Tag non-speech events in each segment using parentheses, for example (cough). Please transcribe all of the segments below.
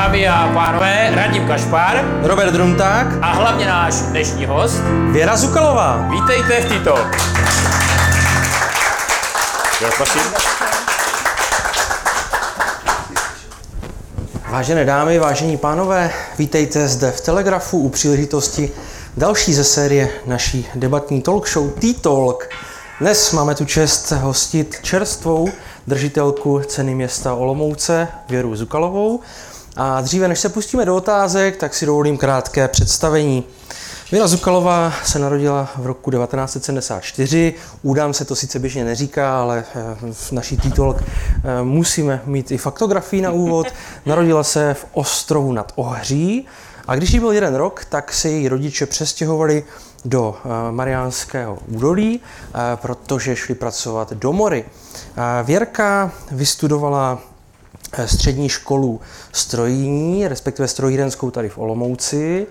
Dámy a pánové, Radim Kašpar Robert Drunták a hlavně náš dnešní host. Věra Zukalová. Vítejte v Tito. Jo, prosím. Vážené dámy, vážení pánové, vítejte zde v Telegrafu u příležitosti další ze série naší debatní talk show T-Talk. Dnes máme tu čest hostit čerstvou držitelku ceny města Olomouce Věru Zukalovou. A dříve, než se pustíme do otázek, tak si dovolím krátké představení. Věra Zukalová se narodila v roku 1974. Údám se to sice běžně neříká, ale eh, v naší títolk eh, musíme mít i faktografii na úvod. (laughs) Narodila se v Ostrohu nad Ohří a když jí byl jeden rok, tak se její rodiče přestěhovali do eh, Mariánského údolí, protože šli pracovat do mory. Věrka vystudovala střední školu strojní, respektive strojírenskou tady v Olomouci.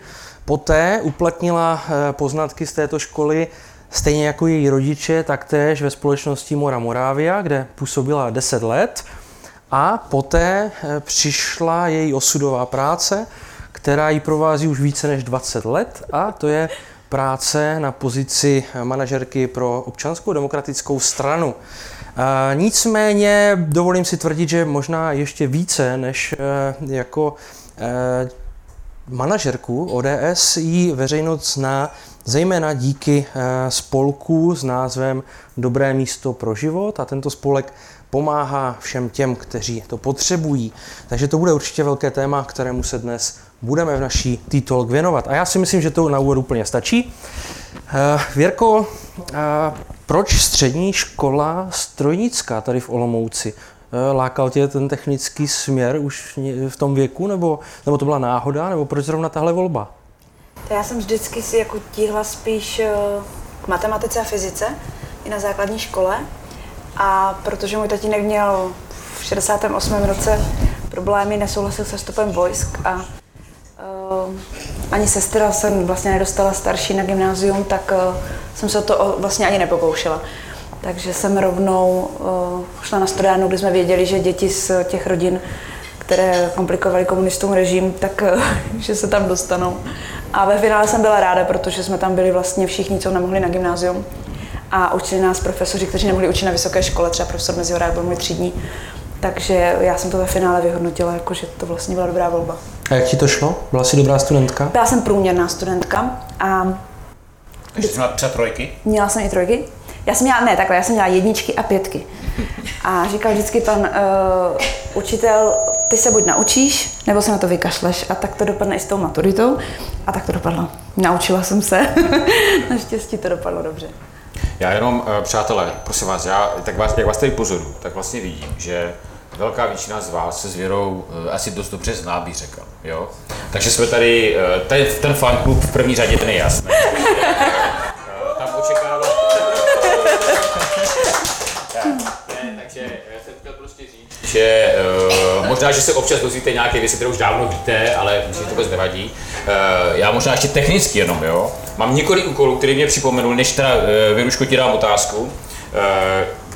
Poté uplatnila eh, poznatky z této školy stejně jako její rodiče, taktéž ve společnosti Mora Moravia, kde působila 10 let. A poté eh, přišla její osudová práce, která ji provází už více než 20 let a to je práce na pozici manažerky pro občanskou demokratickou stranu. Nicméně dovolím si tvrdit, že možná ještě více než eh, jako manažerku ODS jí veřejnost zná zejména díky eh, spolku s názvem Dobré místo pro život a tento spolek pomáhá všem těm, kteří to potřebují. Takže to bude určitě velké téma, kterému se dnes budeme v naší T-Talk věnovat. A já si myslím, že to na úvod úplně stačí. Eh, Věrko, eh, proč střední škola strojnická tady v Olomouci? Eh, lákal tě ten technický směr už v tom věku, nebo, nebo to byla náhoda, nebo proč zrovna tahle volba? Já jsem vždycky si jako tíhla spíš k matematice a fyzice i na základní škole. A protože můj tatínek měl v 68. roce problémy, nesouhlasil se vstupem vojsk a uh, ani sestra jsem vlastně nedostala starší na gymnázium, tak uh, jsem se o to vlastně ani nepokoušela. Takže jsem rovnou uh, šla na studiánu, kde jsme věděli, že děti z těch rodin, které komplikovaly komunistům režim, tak uh, (laughs) že se tam dostanou. A ve finále jsem byla ráda, protože jsme tam byli vlastně všichni, co nemohli na gymnázium. A učili nás profesoři, kteří nemohli učit na vysoké škole, třeba profesor Mezihorák byl můj třídní. Takže já jsem to ve finále vyhodnotila, jako, že to vlastně byla dobrá volba. A jak ti to šlo? Byla jsi dobrá studentka? Byla jsem průměrná studentka. A Takže jsi měla třeba trojky? Měla jsem i trojky. Já jsem měla, ne takhle, já jsem měla jedničky a pětky. A říkal vždycky pan uh, učitel, ty se buď naučíš, nebo se na to vykašleš. A tak to dopadne i s tou maturitou. A tak to dopadlo. Naučila jsem se. (laughs) Naštěstí to dopadlo dobře. Já jenom, uh, přátelé, prosím vás, já, tak vás, jak vás tady pozoru, tak vlastně vidím, že velká většina z vás se s Věrou uh, asi dost dobře zná, bych řekl. Jo? Takže jsme tady, uh, ten, ten fan klub v první řadě, ten je jasný. (laughs) tam očekávám, (laughs) takže jsem chtěl prostě říct, že uh, možná, že se občas dozvíte nějaké věci, které už dávno víte, ale myslím, že to vůbec nevadí. Uh, já možná ještě technicky jenom, jo. Mám několik úkolů, které mě připomenul, než teda uh, Věruško ti dám otázku. Uh,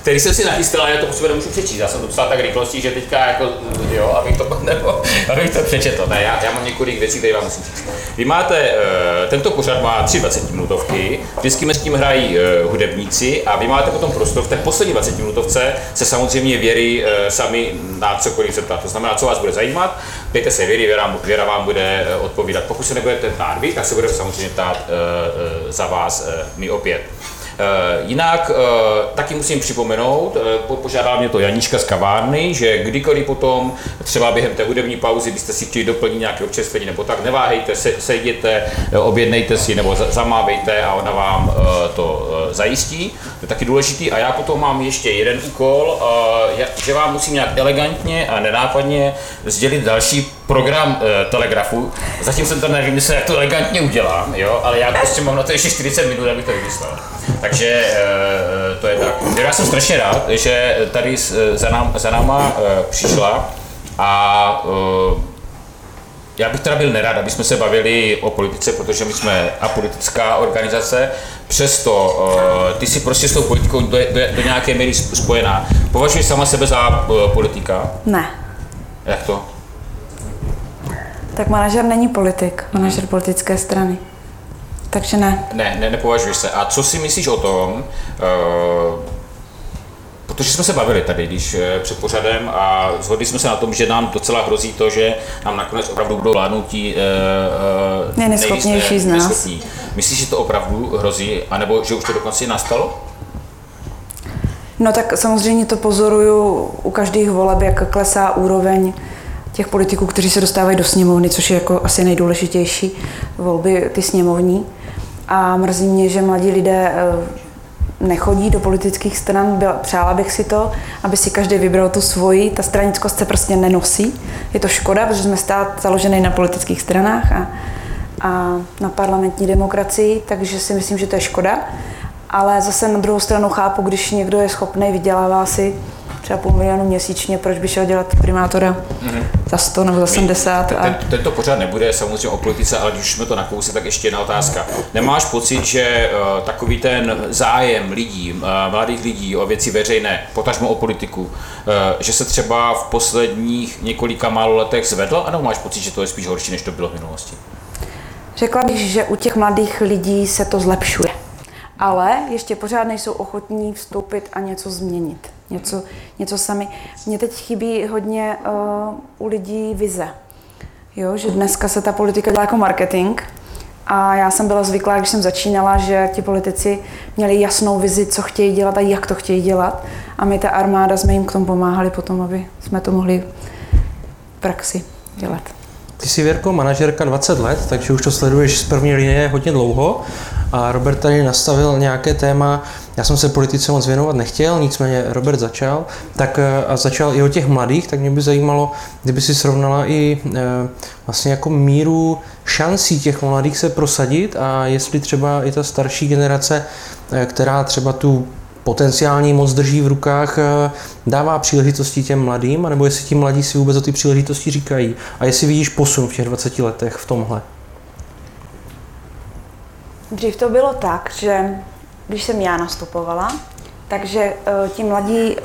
který jsem si nachystal, já to u sebe nemůžu přečíst. Já jsem to psal tak rychlostí, že teďka jako, jo, abych to, (laughs) nebo, abych to přečetl. Ne, já, já mám několik věcí, které vám musím říct. Vy máte, uh, tento pořad má tři 20 minutovky, vždycky mezi tím hrají uh, hudebníci a vy máte potom prostor v té poslední 20 minutovce se samozřejmě věří uh, sami na cokoliv se ptát. To znamená, co vás bude zajímat, ptejte se věry, věra, věra vám bude odpovídat. Pokud se nebudete ptát vy, tak se bude samozřejmě ptát za vás my opět. Eh, jinak eh, taky musím připomenout, eh, požádala mě to Janíčka z kavárny, že kdykoliv potom, třeba během té hudební pauzy, byste si chtěli doplnit nějaké občerstvení nebo tak, neváhejte, se, sejděte, objednejte si nebo zamávejte a ona vám to zajistí. To je taky důležitý. A já potom mám ještě jeden úkol, že vám musím nějak elegantně a nenápadně sdělit další program Telegrafu. Zatím jsem to nevím, jak to elegantně udělám, jo, ale já prostě mám na to ještě 40 minut, abych to vymyslel. Takže eh, to je tak. Já jsem strašně rád, že tady za, nám, za náma eh, přišla a eh, já bych teda byl nerad, aby jsme se bavili o politice, protože my jsme apolitická organizace, přesto ty si prostě s tou politikou do, do, do nějaké míry spojená. Považuješ sama sebe za politika? Ne. Jak to? Tak manažer není politik, manažer politické strany. Takže ne. Ne, ne, nepovažuješ se. A co si myslíš o tom, uh, protože jsme se bavili tady, když eh, před pořadem a zhodli jsme se na tom, že nám docela hrozí to, že nám nakonec opravdu budou vládnutí uh, uh, nejschopnější z nás. Neschopní. Myslíš, že to opravdu hrozí, anebo že už to dokonce nastalo? No tak samozřejmě to pozoruju u každých voleb, jak klesá úroveň těch politiků, kteří se dostávají do sněmovny, což je jako asi nejdůležitější volby, ty sněmovní. A mrzí mě, že mladí lidé eh, nechodí do politických stran. Byla, přála bych si to, aby si každý vybral tu svoji. Ta stranickost se prostě nenosí. Je to škoda, protože jsme stát založený na politických stranách a, a na parlamentní demokracii, takže si myslím, že to je škoda. Ale zase na druhou stranu chápu, když někdo je schopný, vydělává si třeba půl milionu měsíčně, proč by šel dělat primátora mm-hmm. za 100 nebo za 70. A... Ten, tento pořád nebude samozřejmě o politice, ale když jsme to nakousli, tak ještě jedna otázka. Nemáš pocit, že uh, takový ten zájem lidí, uh, mladých lidí o věci veřejné, potažmo o politiku, uh, že se třeba v posledních několika málo letech zvedl, anebo máš pocit, že to je spíš horší, než to bylo v minulosti? Řekla bych, že u těch mladých lidí se to zlepšuje. Ale ještě pořád nejsou ochotní vstoupit a něco změnit něco, něco sami. Mně teď chybí hodně uh, u lidí vize. Jo, že dneska se ta politika dělá jako marketing a já jsem byla zvyklá, když jsem začínala, že ti politici měli jasnou vizi, co chtějí dělat a jak to chtějí dělat a my ta armáda jsme jim k tomu pomáhali potom, aby jsme to mohli v praxi dělat. Ty jsi Věrko manažerka 20 let, takže už to sleduješ z první linie hodně dlouho. A Robert tady nastavil nějaké téma, já jsem se politice moc věnovat nechtěl, nicméně Robert začal, tak eh, a začal i o těch mladých, tak mě by zajímalo, kdyby si srovnala i e, vlastně jako míru šancí těch mladých se prosadit a jestli třeba i ta starší generace, e, která třeba tu potenciální moc drží v rukách, dává příležitosti těm mladým, anebo jestli ti mladí si vůbec o ty příležitosti říkají. A jestli vidíš posun v těch 20 letech v tomhle. Dřív to bylo tak, že když jsem já nastupovala, takže eh, ti mladí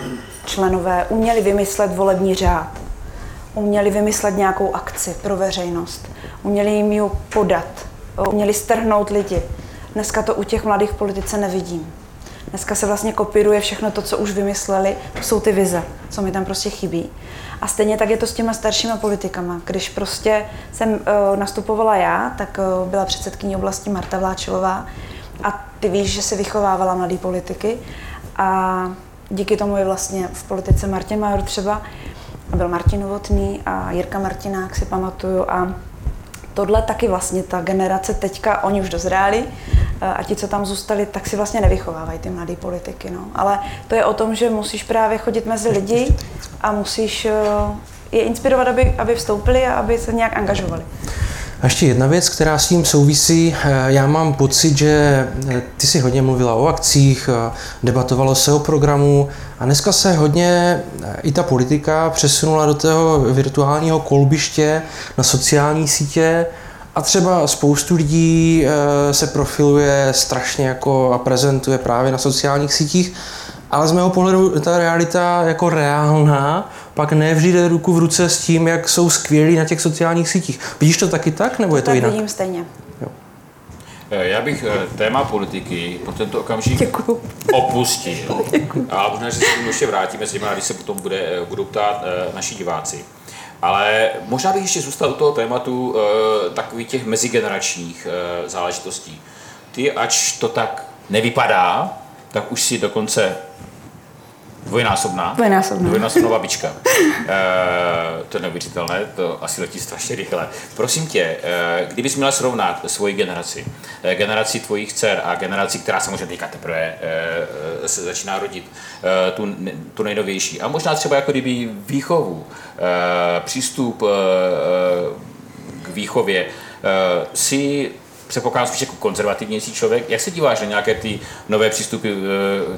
členové uměli vymyslet volební řád, uměli vymyslet nějakou akci pro veřejnost, uměli jim ji podat, uměli strhnout lidi. Dneska to u těch mladých politice nevidím. Dneska se vlastně kopíruje všechno to, co už vymysleli, jsou ty vize, co mi tam prostě chybí. A stejně tak je to s těma staršíma politikama. Když prostě jsem uh, nastupovala já, tak uh, byla předsedkyní oblasti Marta Vláčilová a ty víš, že se vychovávala mladý politiky a díky tomu je vlastně v politice Martin Major třeba, a byl Martin Novotný a Jirka Martinák si pamatuju a tohle taky vlastně ta generace teďka, oni už dozráli a ti, co tam zůstali, tak si vlastně nevychovávají ty mladé politiky. No. Ale to je o tom, že musíš právě chodit mezi lidi a musíš eh, je inspirovat, aby, aby vstoupili a aby se nějak angažovali. A ještě jedna věc, která s tím souvisí. Eh, já mám pocit, že eh, ty si hodně mluvila o akcích, debatovalo se o programu a dneska se hodně i ta politika přesunula do toho virtuálního kolbiště na sociální sítě a třeba spoustu lidí se profiluje strašně jako a prezentuje právě na sociálních sítích ale z mého pohledu ta realita jako reálná pak nevždy jde ruku v ruce s tím, jak jsou skvělí na těch sociálních sítích. Vidíš to taky tak, nebo je to tak jinak? vidím stejně. Jo. Eh, já bych eh, téma politiky po tento okamžik Děkuju. opustil. (laughs) Děkuju. A možná, že se k tomu ještě vrátíme, zejména když se potom bude, eh, budou ptát naši diváci. Ale možná bych ještě zůstal u toho tématu takových těch mezigeneračních záležitostí. Ty, ač to tak nevypadá, tak už si dokonce Dvojnásobná. Dvojnásobná. Dvojnásobná babička. (laughs) e, to je neuvěřitelné, to asi letí strašně rychle. Prosím tě, e, kdybys měla srovnat svoji generaci, e, generaci tvojich dcer a generaci, která samozřejmě teďka teprve e, se začíná rodit, e, tu, tu nejnovější, a možná třeba jako kdyby výchovu, e, přístup e, k výchově, e, si předpokládám spíš jako konzervativnější člověk. Jak se díváš na nějaké ty nové přístupy, eh,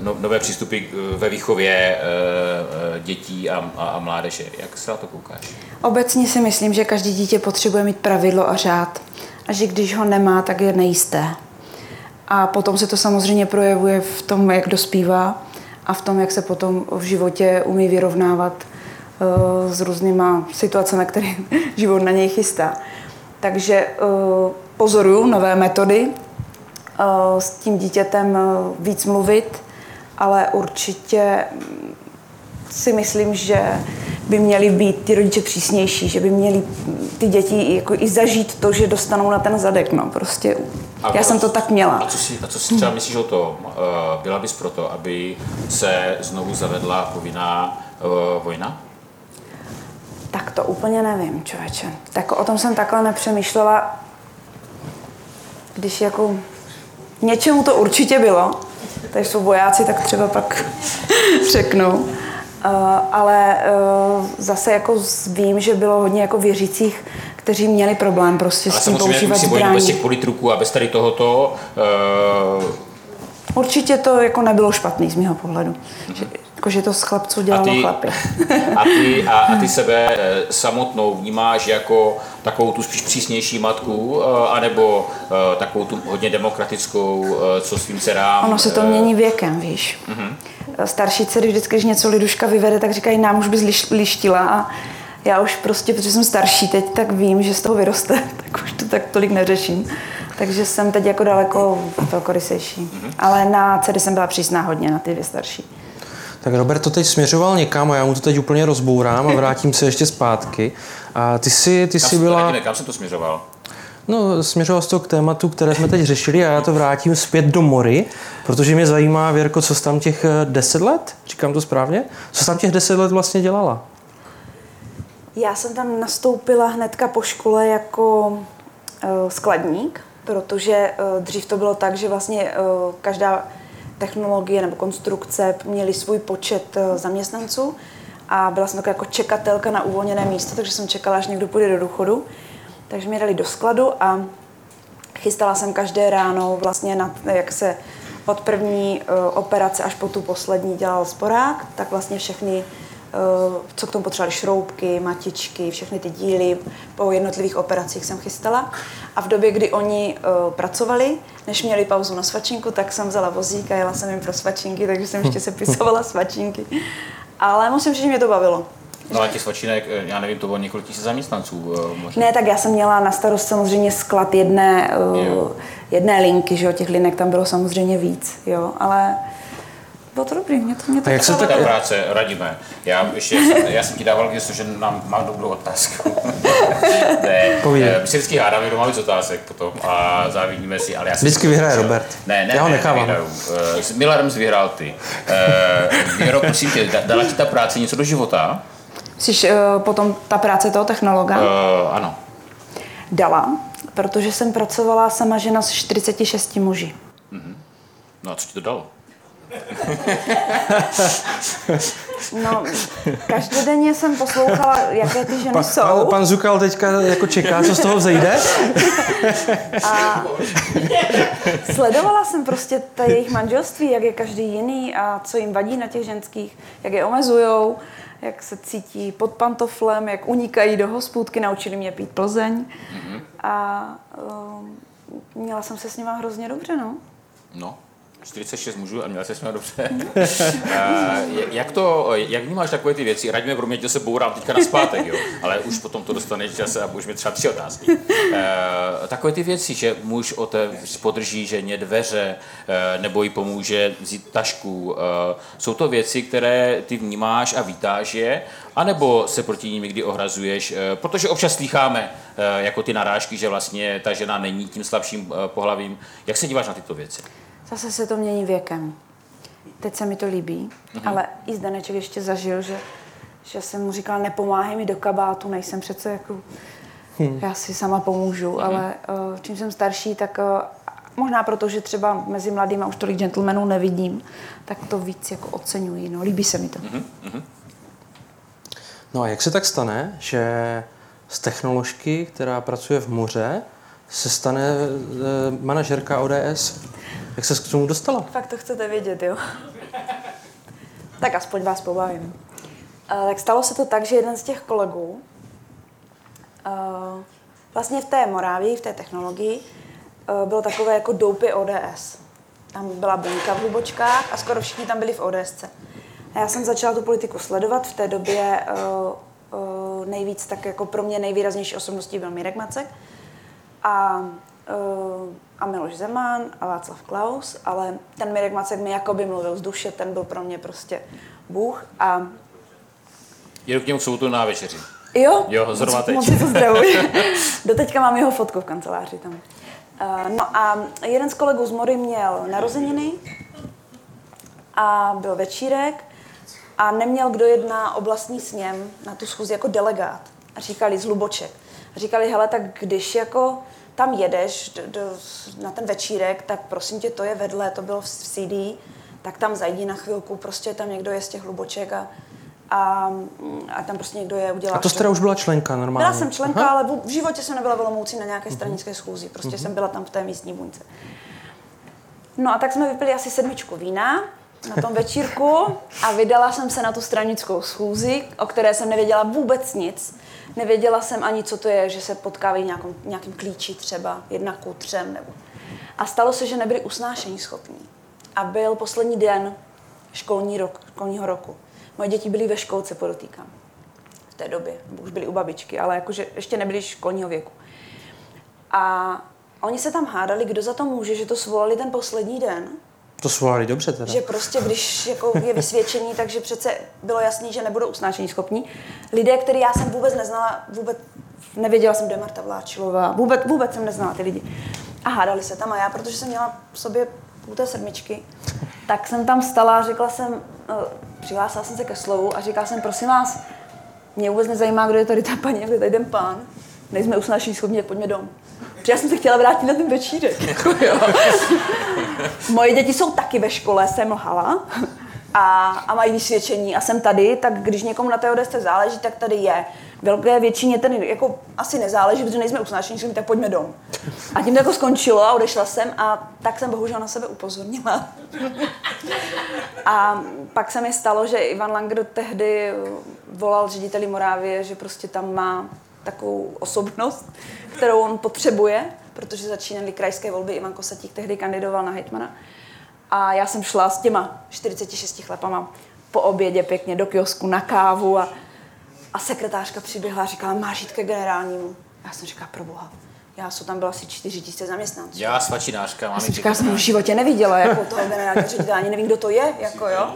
no, nové přístupy eh, ve výchově eh, dětí a, a, a mládeže? Jak se na to koukáš? Obecně si myslím, že každý dítě potřebuje mít pravidlo a řád. A že když ho nemá, tak je nejisté. A potom se to samozřejmě projevuje v tom, jak dospívá a v tom, jak se potom v životě umí vyrovnávat s různýma situacemi, které (laughs) život na něj chystá. Takže pozoruju nové metody, uh, s tím dítětem uh, víc mluvit, ale určitě mm, si myslím, že by měli být ty rodiče přísnější, že by měli ty děti jako i zažít to, že dostanou na ten zadek. No, prostě. A Já jsem to tak měla. A co si, a co si třeba myslíš o tom? Byla bys proto, aby se znovu zavedla povinná uh, vojna? Tak to úplně nevím, člověče. Tak o tom jsem takhle nepřemýšlela. Když jako něčemu to určitě bylo, takže jsou vojáci, tak třeba pak (laughs) řeknou. Uh, ale uh, zase jako vím, že bylo hodně jako věřících, kteří měli problém prostě ale s tím používat zbraní. bez těch politruků a bez tady tohoto uh... Určitě to jako nebylo špatný z mého pohledu. Mm-hmm. Jakože to z chlapců dělalo a ty, chlapy. (laughs) A ty, a, a ty (laughs) sebe eh, samotnou vnímáš jako takovou tu spíš přísnější matku, eh, anebo eh, takovou tu hodně demokratickou, co svým dcerám? Ono se to mění věkem, víš. Uh-huh. Starší dcery vždycky, když něco liduška vyvede, tak říkají, nám už bys liš, lištila a já už prostě, protože jsem starší teď, tak vím, že z toho vyroste, (laughs) tak už to tak tolik neřeším. Takže jsem teď jako daleko velkorysejší. Uh-huh. Ale na dcery jsem byla přísná hodně, na ty dvě starší. Tak Robert to teď směřoval někam a já mu to teď úplně rozbourám a vrátím se ještě zpátky. A ty jsi, ty jsi byla... kam jsem to směřoval? No, směřoval jsi to k tématu, které jsme teď řešili a já to vrátím zpět do Mory, protože mě zajímá, Věrko, co jsi tam těch eh, deset let, říkám to správně, co jsi tam těch deset let vlastně dělala? Já jsem tam nastoupila hnedka po škole jako uh, skladník, protože uh, dřív to bylo tak, že vlastně uh, každá technologie nebo konstrukce měly svůj počet eh, zaměstnanců a byla jsem taková jako čekatelka na uvolněné místo, takže jsem čekala, až někdo půjde do důchodu. Takže mě dali do skladu a chystala jsem každé ráno vlastně na, jak se od první uh, operace až po tu poslední dělal sporák, tak vlastně všechny co k tomu potřebovali šroubky, matičky, všechny ty díly. Po jednotlivých operacích jsem chystala. A v době, kdy oni uh, pracovali, než měli pauzu na svačinku, tak jsem vzala vozík a jela jsem jim pro svačinky, takže jsem ještě sepisovala (laughs) svačinky. Ale musím říct, že mě to bavilo. No a těch svačinek, eh, já nevím, to bylo několik tisíc zaměstnanců. Možná. Ne, tak já jsem měla na starost samozřejmě sklad jedné, uh, jedné linky, že jo, těch linek tam bylo samozřejmě víc, jo, ale bylo to dobrý, mě to, mě to jak se tak práce, radíme. Já, ještě, já jsem ti dával gesto, že nám mám dobrou otázku. (laughs) ne, Povídej. my si vždycky hádáme doma víc otázek potom a závidíme si, ale já jsem... Vždycky vyhraje Robert. Ne, ne, já ho nechávám. Ne, uh, s Millerem vyhrál ty. Uh, Věro, prosím tě, dala ti ta práce něco do života? Jsi uh, potom ta práce toho technologa? Uh, ano. Dala, protože jsem pracovala sama žena s 46 muži. Uh-huh. No a co ti to dalo? No, každodenně jsem poslouchala, jaké ty ženy pa, jsou. Pan, pan Zukal teďka jako čeká, co z toho vzejde. (laughs) A sledovala jsem prostě ta jejich manželství, jak je každý jiný a co jim vadí na těch ženských, jak je omezujou, jak se cítí pod pantoflem, jak unikají do hospůdky, naučili mě pít Plzeň. Mm-hmm. A um, měla jsem se s nima hrozně dobře, no. No, 46 mužů a měl se jsme dobře. (laughs) jak to, jak vnímáš takové ty věci? Raďme pro mě, že se bourám teďka na zpátek, jo? ale už potom to dostaneš čas a budeš mít třeba tři otázky. (laughs) takové ty věci, že muž te podrží ženě dveře nebo jí pomůže vzít tašku, jsou to věci, které ty vnímáš a vítáš je, anebo se proti ním někdy ohrazuješ, protože občas slycháme jako ty narážky, že vlastně ta žena není tím slabším pohlavím. Jak se díváš na tyto věci? Zase se to mění věkem. Teď se mi to líbí, mm-hmm. ale i Zdeneček ještě zažil, že, že jsem mu říkala, nepomáhej mi do kabátu, nejsem přece jako, hmm. já si sama pomůžu, mm-hmm. ale uh, čím jsem starší, tak uh, možná proto, že třeba mezi mladými už tolik gentlemanů nevidím, tak to víc jako oceňuji, no, líbí se mi to. Mm-hmm. No a jak se tak stane, že z technoložky, která pracuje v moře, se stane e, manažerka ODS? Jak se k tomu dostala? Fakt to chcete vědět, jo? tak aspoň vás pobavím. Uh, tak stalo se to tak, že jeden z těch kolegů uh, vlastně v té Morávii, v té technologii, uh, bylo takové jako doupy ODS. Tam byla buňka v hlubočkách a skoro všichni tam byli v ODSce. A já jsem začala tu politiku sledovat. V té době uh, uh, nejvíc, tak jako pro mě nejvýraznější osobností byl Mirek Macek. a, a Miloš Zeman a Václav Klaus, ale ten Mirek Macek mi jakoby mluvil z duše, ten byl pro mě prostě Bůh a Jedu k němu v sobotu na večeři. Jo, Jo, zrovna moc, teď. moc si to zdravuji. (laughs) Doteďka mám jeho fotku v kanceláři tam. Uh, no a jeden z kolegů z Mody měl narozeniny a byl večírek a neměl kdo jedná oblastní sněm na tu schůzi jako delegát. A říkali z Luboček. A říkali, hele, tak když jako tam jedeš do, do, na ten večírek, tak prosím tě, to je vedle, to bylo v CD, tak tam zajdi na chvilku, prostě tam někdo je z těch Luboček a, a, a tam prostě někdo je udělá. A to jste už byla členka normálně? Byla jsem členka, ale v- v životě jsem nebyla v Olomouci na nějaké stranické schůzi. Prostě jsem byla tam v té místní buňce. No a tak jsme vypili asi sedmičku vína na tom večírku a vydala jsem se na tu stranickou schůzi, o které jsem nevěděla vůbec nic. Nevěděla jsem ani, co to je, že se potkávají nějakým, nějakým klíči třeba, jedna ku třem. Nebo. A stalo se, že nebyli usnášení schopní. A byl poslední den školní rok, školního roku. Moje děti byly ve školce, podotýkám v té době, nebo už byli u babičky, ale jakože ještě nebyli školního věku. A oni se tam hádali, kdo za to může, že to svolali ten poslední den, To svolali dobře teda. že prostě, když jako je vysvědčení, takže přece bylo jasný, že nebudou usnášení schopní. Lidé, který já jsem vůbec neznala, vůbec nevěděla jsem, kde je Marta Vláčilová, vůbec, vůbec jsem neznala ty lidi. A hádali se tam a já, protože jsem měla v sobě půl té sedmičky, tak jsem tam stala řekla jsem, eh, přihlásila jsem se ke slovu a říkala jsem, prosím vás, mě vůbec nezajímá, kdo je tady ta paní, kdo je tady ten pán. Nejsme usnášení schopní, pojďme dom. Protože já jsem se chtěla vrátit na ten večírek. (laughs) Jako jo. (laughs) Moje děti jsou taky ve škole, jsem lhala. A, a mají vysvědčení a jsem tady, tak když někomu na té odesce záleží, tak tady je. Velké většině ten jako asi nezáleží, protože nejsme usnášení tak pojďme dom. A tím to jako skončilo a odešla jsem a tak jsem bohužel na sebe upozornila. (laughs) A pak se mi stalo, že Ivan Langer tehdy volal řediteli Morávie, že prostě tam má takovou osobnost, kterou on potřebuje, protože začínaly krajské volby, Ivan Kosatík tehdy kandidoval na hejtmana. A já jsem šla s těma 46 chlepama po obědě pěkně do kiosku na kávu a, a sekretářka přiběhla a říkala, máš jít ke generálnímu. Já jsem říkala, pro boha, já jsem tam byla asi 4 tisíce zaměstnanců. Já svačinářka, mám Já jsem říkala, jsem v životě neviděla, jako toho generálního ředitele, ani nevím, kdo to je, jako jo.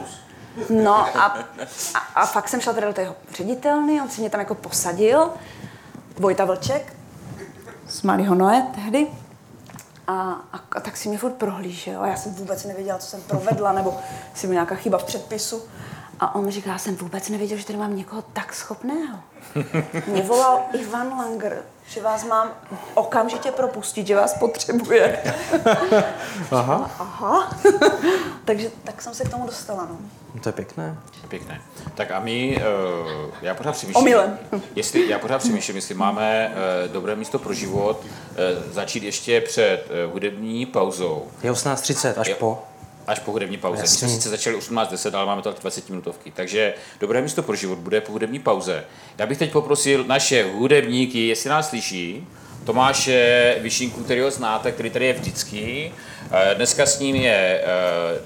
No a, a, a fakt jsem šla teda do tého ředitelny, on si mě tam jako posadil, Vojta Vlček, z Malého Noé tehdy. A, a, a, tak si mě furt prohlížel a já jsem vůbec nevěděla, co jsem provedla, nebo jestli byla nějaká chyba v předpisu. A on mi říká, já jsem vůbec nevěděl, že tady mám někoho tak schopného. Mě volal Ivan Langer, že vás mám okamžitě propustit, že vás potřebuje. (laughs) Aha, Aha. (laughs) Takže tak jsem se k tomu dostala. No. no to je pěkné. Pěkné. Tak a my, uh, já pořád přemýšlím, Omylem. jestli, já pořád přemýšlím, jestli máme uh, dobré místo pro život uh, začít ještě před uh, hudební pauzou. Je 18.30 až Jo. po. Až po hudební pauze. My jsme Jasný. sice začali 18.10, ale máme to tak 20 minutovky. Takže dobré místo pro život bude po hudební pauze. Já bych teď poprosil naše hudebníky, jestli nás slyší, Tomáše Vyšinku, kterého znáte, který tady je vždycky. Eh, Dneska s ním je eh,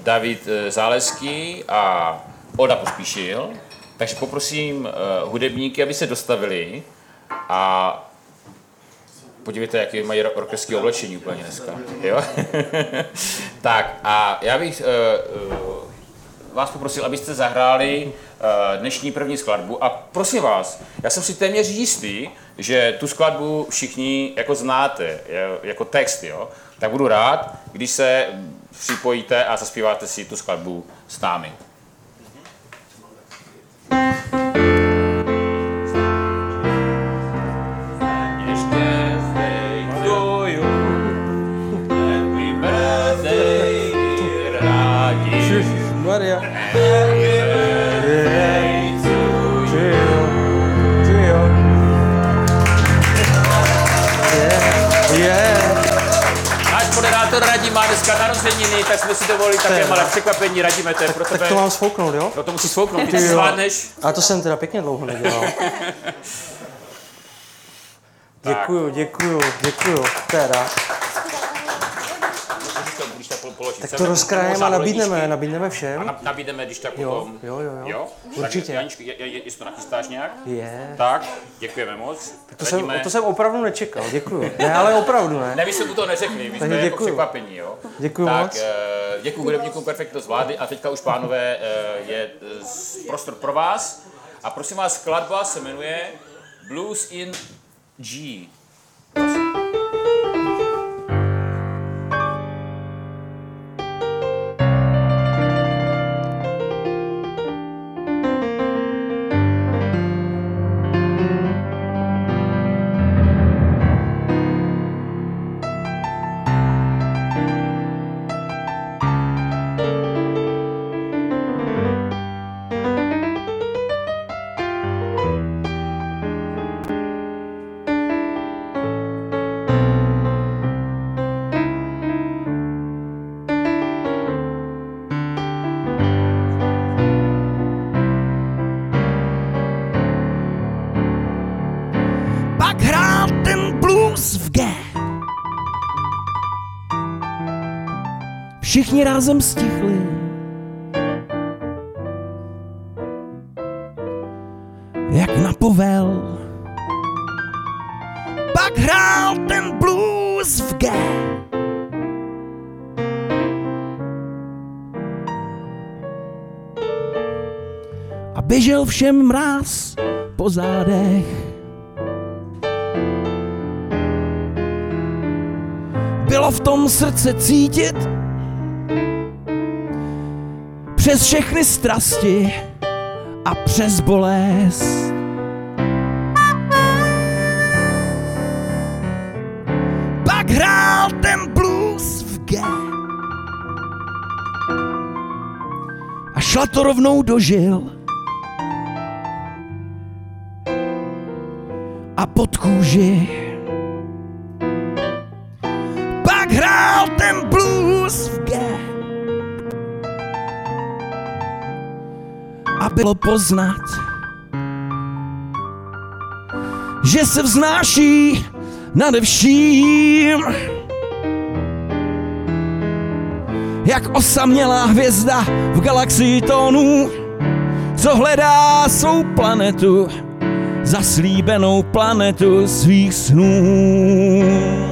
David eh, Záleský a Oda Pospíšil. Takže poprosím hudebníky, aby se dostavili a Podívejte, jaké mají rockerské oblečení úplně dneska. Jo? (laughs) tak a já bych uh, vás poprosil, abyste zahráli uh, dnešní první skladbu a prosím vás, já jsem si téměř jistý, že tu skladbu všichni jako znáte, jako text, jo? tak budu rád, když se připojíte a zaspíváte si tu skladbu s námi. Dneska narozeniny, tak jsme si dovolili také malé překvapení. Radíme, to je pro Tak tebe. to mám sfouknout, jo? No to musíš svouknout, ty (laughs) Ty zvládneš. A to jsem teda pěkně dlouho nedělal. (laughs) Děkuju, děkuju, děkuju. Teda. Položit. Tak to rozkrajeme a nabídneme, nabídneme A všem. na- nabídneme, když tak Jo, potom. jo, jo, jo. jo? Určitě. Tak, je, je, jestli to nachystáš nějak? Je. Tak, děkujeme moc. To jsem, to jsem opravdu nečekal, děkuju. Ne, ale opravdu ne. Ne, vy jste mu to neřekli, my jsme jako překvapení, jo. Děkuju tak, moc. eh, děkuji hudebníkům Perfekto zvládli a teďka už, pánové, eh, je eh, prostor pro vás. A prosím vás, skladba se jmenuje Blues in G. pak Všichni rázem stichli. Jak na povel. Pak hrál ten blues v G. A běžel všem mráz po zádech. bylo v tom srdce cítit přes všechny strasti a přes bolest. Pak hrál ten blues v G. A šla to rovnou do žil. A pod kůži Bylo poznat, že se vznáší nade vším. Jak osamělá hvězda v galaxii tónů, co hledá svou planetu, zaslíbenou planetu svých snů.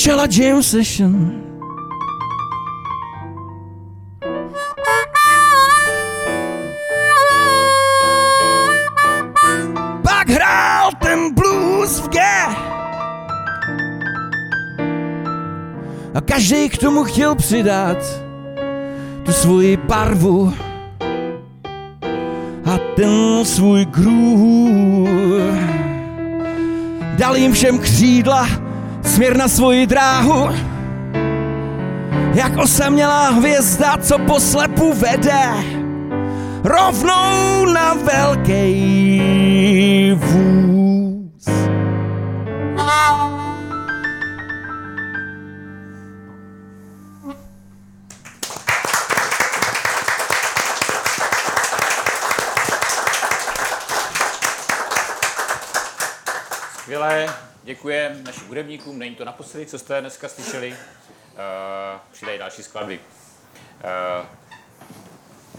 Začala jam session. Pak hrál ten blues v G. A každý k tomu chtěl přidat tu svoji barvu a ten svůj groove. Dal jim všem křídla, směr na svoji dráhu jak osamělá hvězda, co po slepu vede rovnou na velký vůz. Našim hudebníkům, není to naposledy, co jste dneska slyšeli. Uh, přidají další skladby. Uh,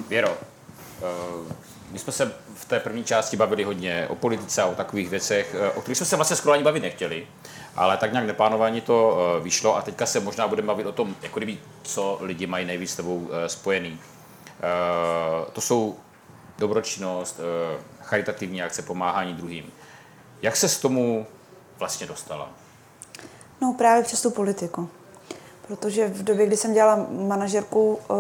Věro, uh, my jsme se v té první části bavili hodně o politice a o takových věcech, o kterých jsme se vlastně skoro ani bavit nechtěli, ale tak nějak neplánovaně to vyšlo a teďka se možná budeme bavit o tom, jako kdyby, co lidi mají nejvíc s tebou spojený. To jsou dobročinnost, charitativní akce, pomáhání druhým. Jak se s tomu vlastně dostala? No právě přes tu politiku. Protože v době, kdy jsem dělala manažerku uh,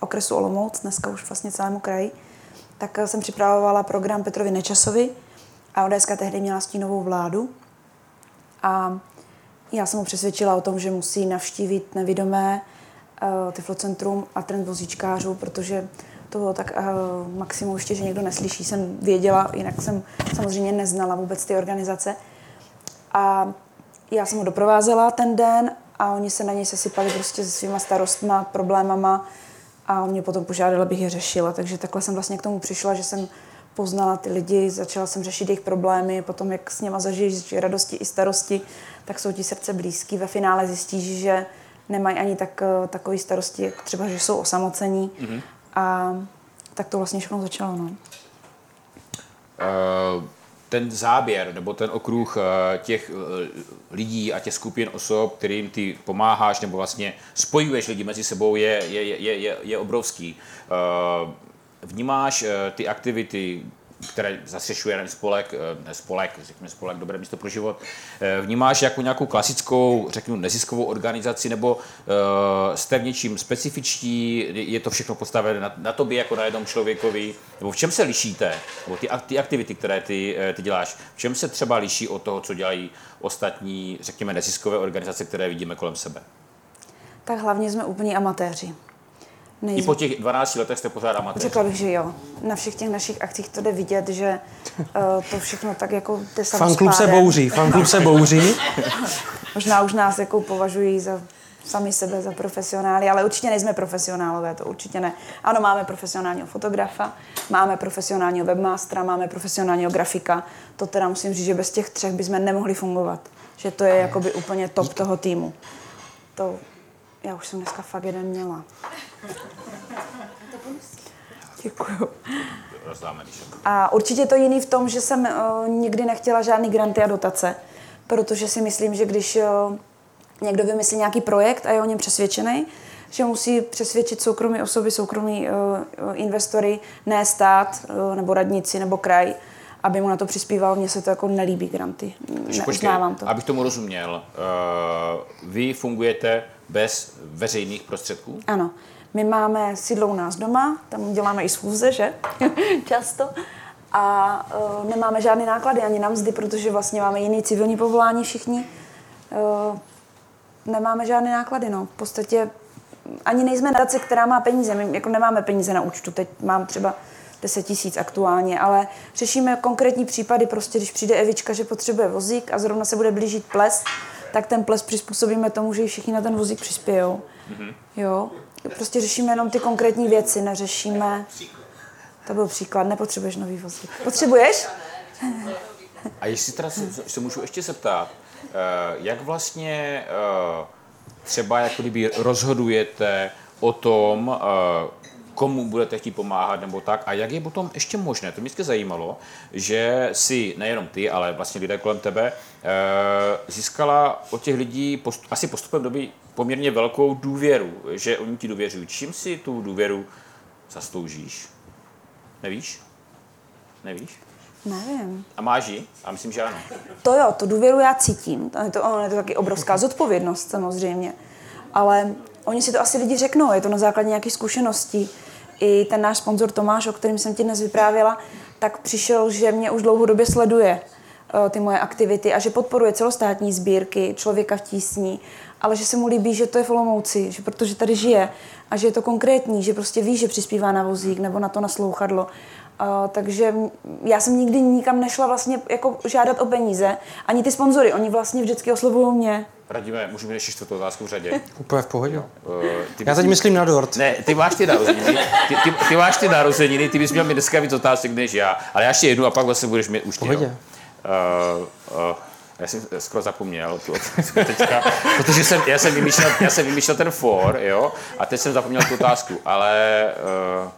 okresu Olomouc, dneska už vlastně celému kraji, tak eh, jsem připravovala program Petrovi Nečasovi a ODS tehdy měla stínovou vládu. A já jsem mu přesvědčila o tom, že musí navštívit nevidomé uh, Tyflocentrum a trend vozíčkářů, protože to bylo tak uh, maximum ještě, že někdo neslyší, jsem věděla, jinak jsem samozřejmě neznala vůbec ty organizace. A já jsem ho doprovázela ten den a oni se na něj sesypali prostě se svýma starostma, problémama a on mě potom požádal, abych je řešila. Takže takhle jsem vlastně k tomu přišla, že jsem poznala ty lidi, začala jsem řešit jejich problémy, potom jak s něma zažiješ radosti i starosti, tak jsou ti srdce blízký. Ve finále zjistíš, že nemají ani tak, eh, takový starosti, jak třeba, že jsou osamocení. Mm-hmm. A tak to vlastně všechno začalo. No. Uh, ten záběr nebo ten okruh eh, těch eh, lidí a těch skupin osob, kterým ty pomáháš nebo vlastně spojuješ lidi mezi sebou, je, je, je, je, je obrovský. Vnímáš ty aktivity, které zastřešuje spolek, eh, ne spolek, řekněme spolek, dobré místo pro život, eh, vnímáš jako nějakou klasickou, řeknu, neziskovou organizaci, nebo uh, jste v něčím specifičtí, je to všechno postavené na, na tobě jako na jednom člověkovi, nebo v čem se lišíte, nebo ty, ty aktivity, které ty, ty děláš, v čem se třeba liší od toho, co dělají ostatní, řekněme, neziskové organizace, které vidíme kolem sebe? Tak hlavně jsme úplně amatéři. Nejsme. I po těch 12 letech jste pořád amatéři. Řekla bych, že jo. Na všech těch našich akcích to jde vidět, že uh, (laughs) to všechno tak jako jde Fanklub se bouří, fanklub se bouří. Možná už nás jako považují za sami sebe za profesionály, ale určitě nejsme profesionálové, to určitě ne. Ano, máme profesionálního fotografa, máme profesionálního webmastera, máme profesionálního grafika. To teda musím říct, že bez těch třech bychom nemohli fungovat. Že to je jakoby úplně top toho týmu. To já už jsem dneska fakt jeden měla. Děkuju. A určitě to jiný v tom, že jsem uh, nikdy nechtěla žádný granty a dotace, protože si myslím, že když uh, někdo vymyslí nějaký projekt a je o něm přesvědčený, že musí přesvědčit soukromí osoby, soukromí uh, investory, ne stát uh, nebo radnici nebo kraj, aby mu na to přispíval. Mně se to jako nelíbí granty. Neuznávám to. Abych tomu rozuměl, uh, vy fungujete bez veřejných prostředků? Ano. My máme sídlo u nás doma, tam děláme i schůze, že? (laughs) Často. A uh, nemáme žádné náklady ani na mzdy, protože vlastně máme jiný civilní povolání všichni. Uh, nemáme žádné náklady, no. V podstatě ani nejsme nadace, která má peníze. My jako nemáme peníze na účtu. Teď mám třeba 10 tisíc aktuálně, ale řešíme konkrétní případy, prostě když přijde Evička, že potřebuje vozík a zrovna se bude blížit ples, tak ten ples přizpůsobíme tomu, že všichni na ten vozík přispějou. Mm-hmm. Jo, prostě řešíme jenom ty konkrétní věci, neřešíme... To byl příklad, nepotřebuješ nový vozík. Potřebuješ? A jestli teda se, se můžu ještě zeptat, eh, jak vlastně eh, třeba jako kdyby rozhodujete o tom, eh, komu budete chtít pomáhat nebo tak a jak je potom ještě možné, to mě vždycky zajímalo, že si nejenom ty, ale vlastně lidé kolem tebe získala od těch lidí post, asi postupem doby poměrně velkou důvěru, že oni ti důvěřují. Čím si tu důvěru zasloužíš? Nevíš? Nevíš? Nevím. A máš ji? A myslím, že ano. To jo, to důvěru já cítím. To, to, je to taky obrovská zodpovědnost samozřejmě. Ale oni si to asi lidi řeknou, je to na základě nějakých zkušeností. I ten náš sponzor Tomáš, o kterém jsem ti dnes vyprávěla, tak přišel, že mě už dlouhodobě sleduje eh, ty moje aktivity a že podporuje celostátní sbírky člověka v tísni, ale že se mu líbí, že to je v Olomouci, že protože tady žije a že je to konkrétní, že prostě ví, že přispívá na vozík nebo na to naslouchadlo. Uh, takže já jsem nikdy nikam nešla vlastně jako žádat o peníze, ani ty sponzory, oni vlastně vždycky oslovují mě. Radíme, můžeme ještě čtvrtou otázku v řadě. Úplně v pohodě. Eh, ty Já teď myslím na dort. Ne, ty máš ty narozeniny, ty, ty, ty máš ty narozeniny, ty bys měl mít dneska víc otázek než já, ale já ještě jednu a pak vlastně budeš mít už ty. Uh, uh, já jsem skoro zapomněl tu otázku teďka, (laughs) protože jsem, já, jsem vymýšlel, já jsem vymýšlel ten for, jo, a teď jsem zapomněl tu otázku, ale uh,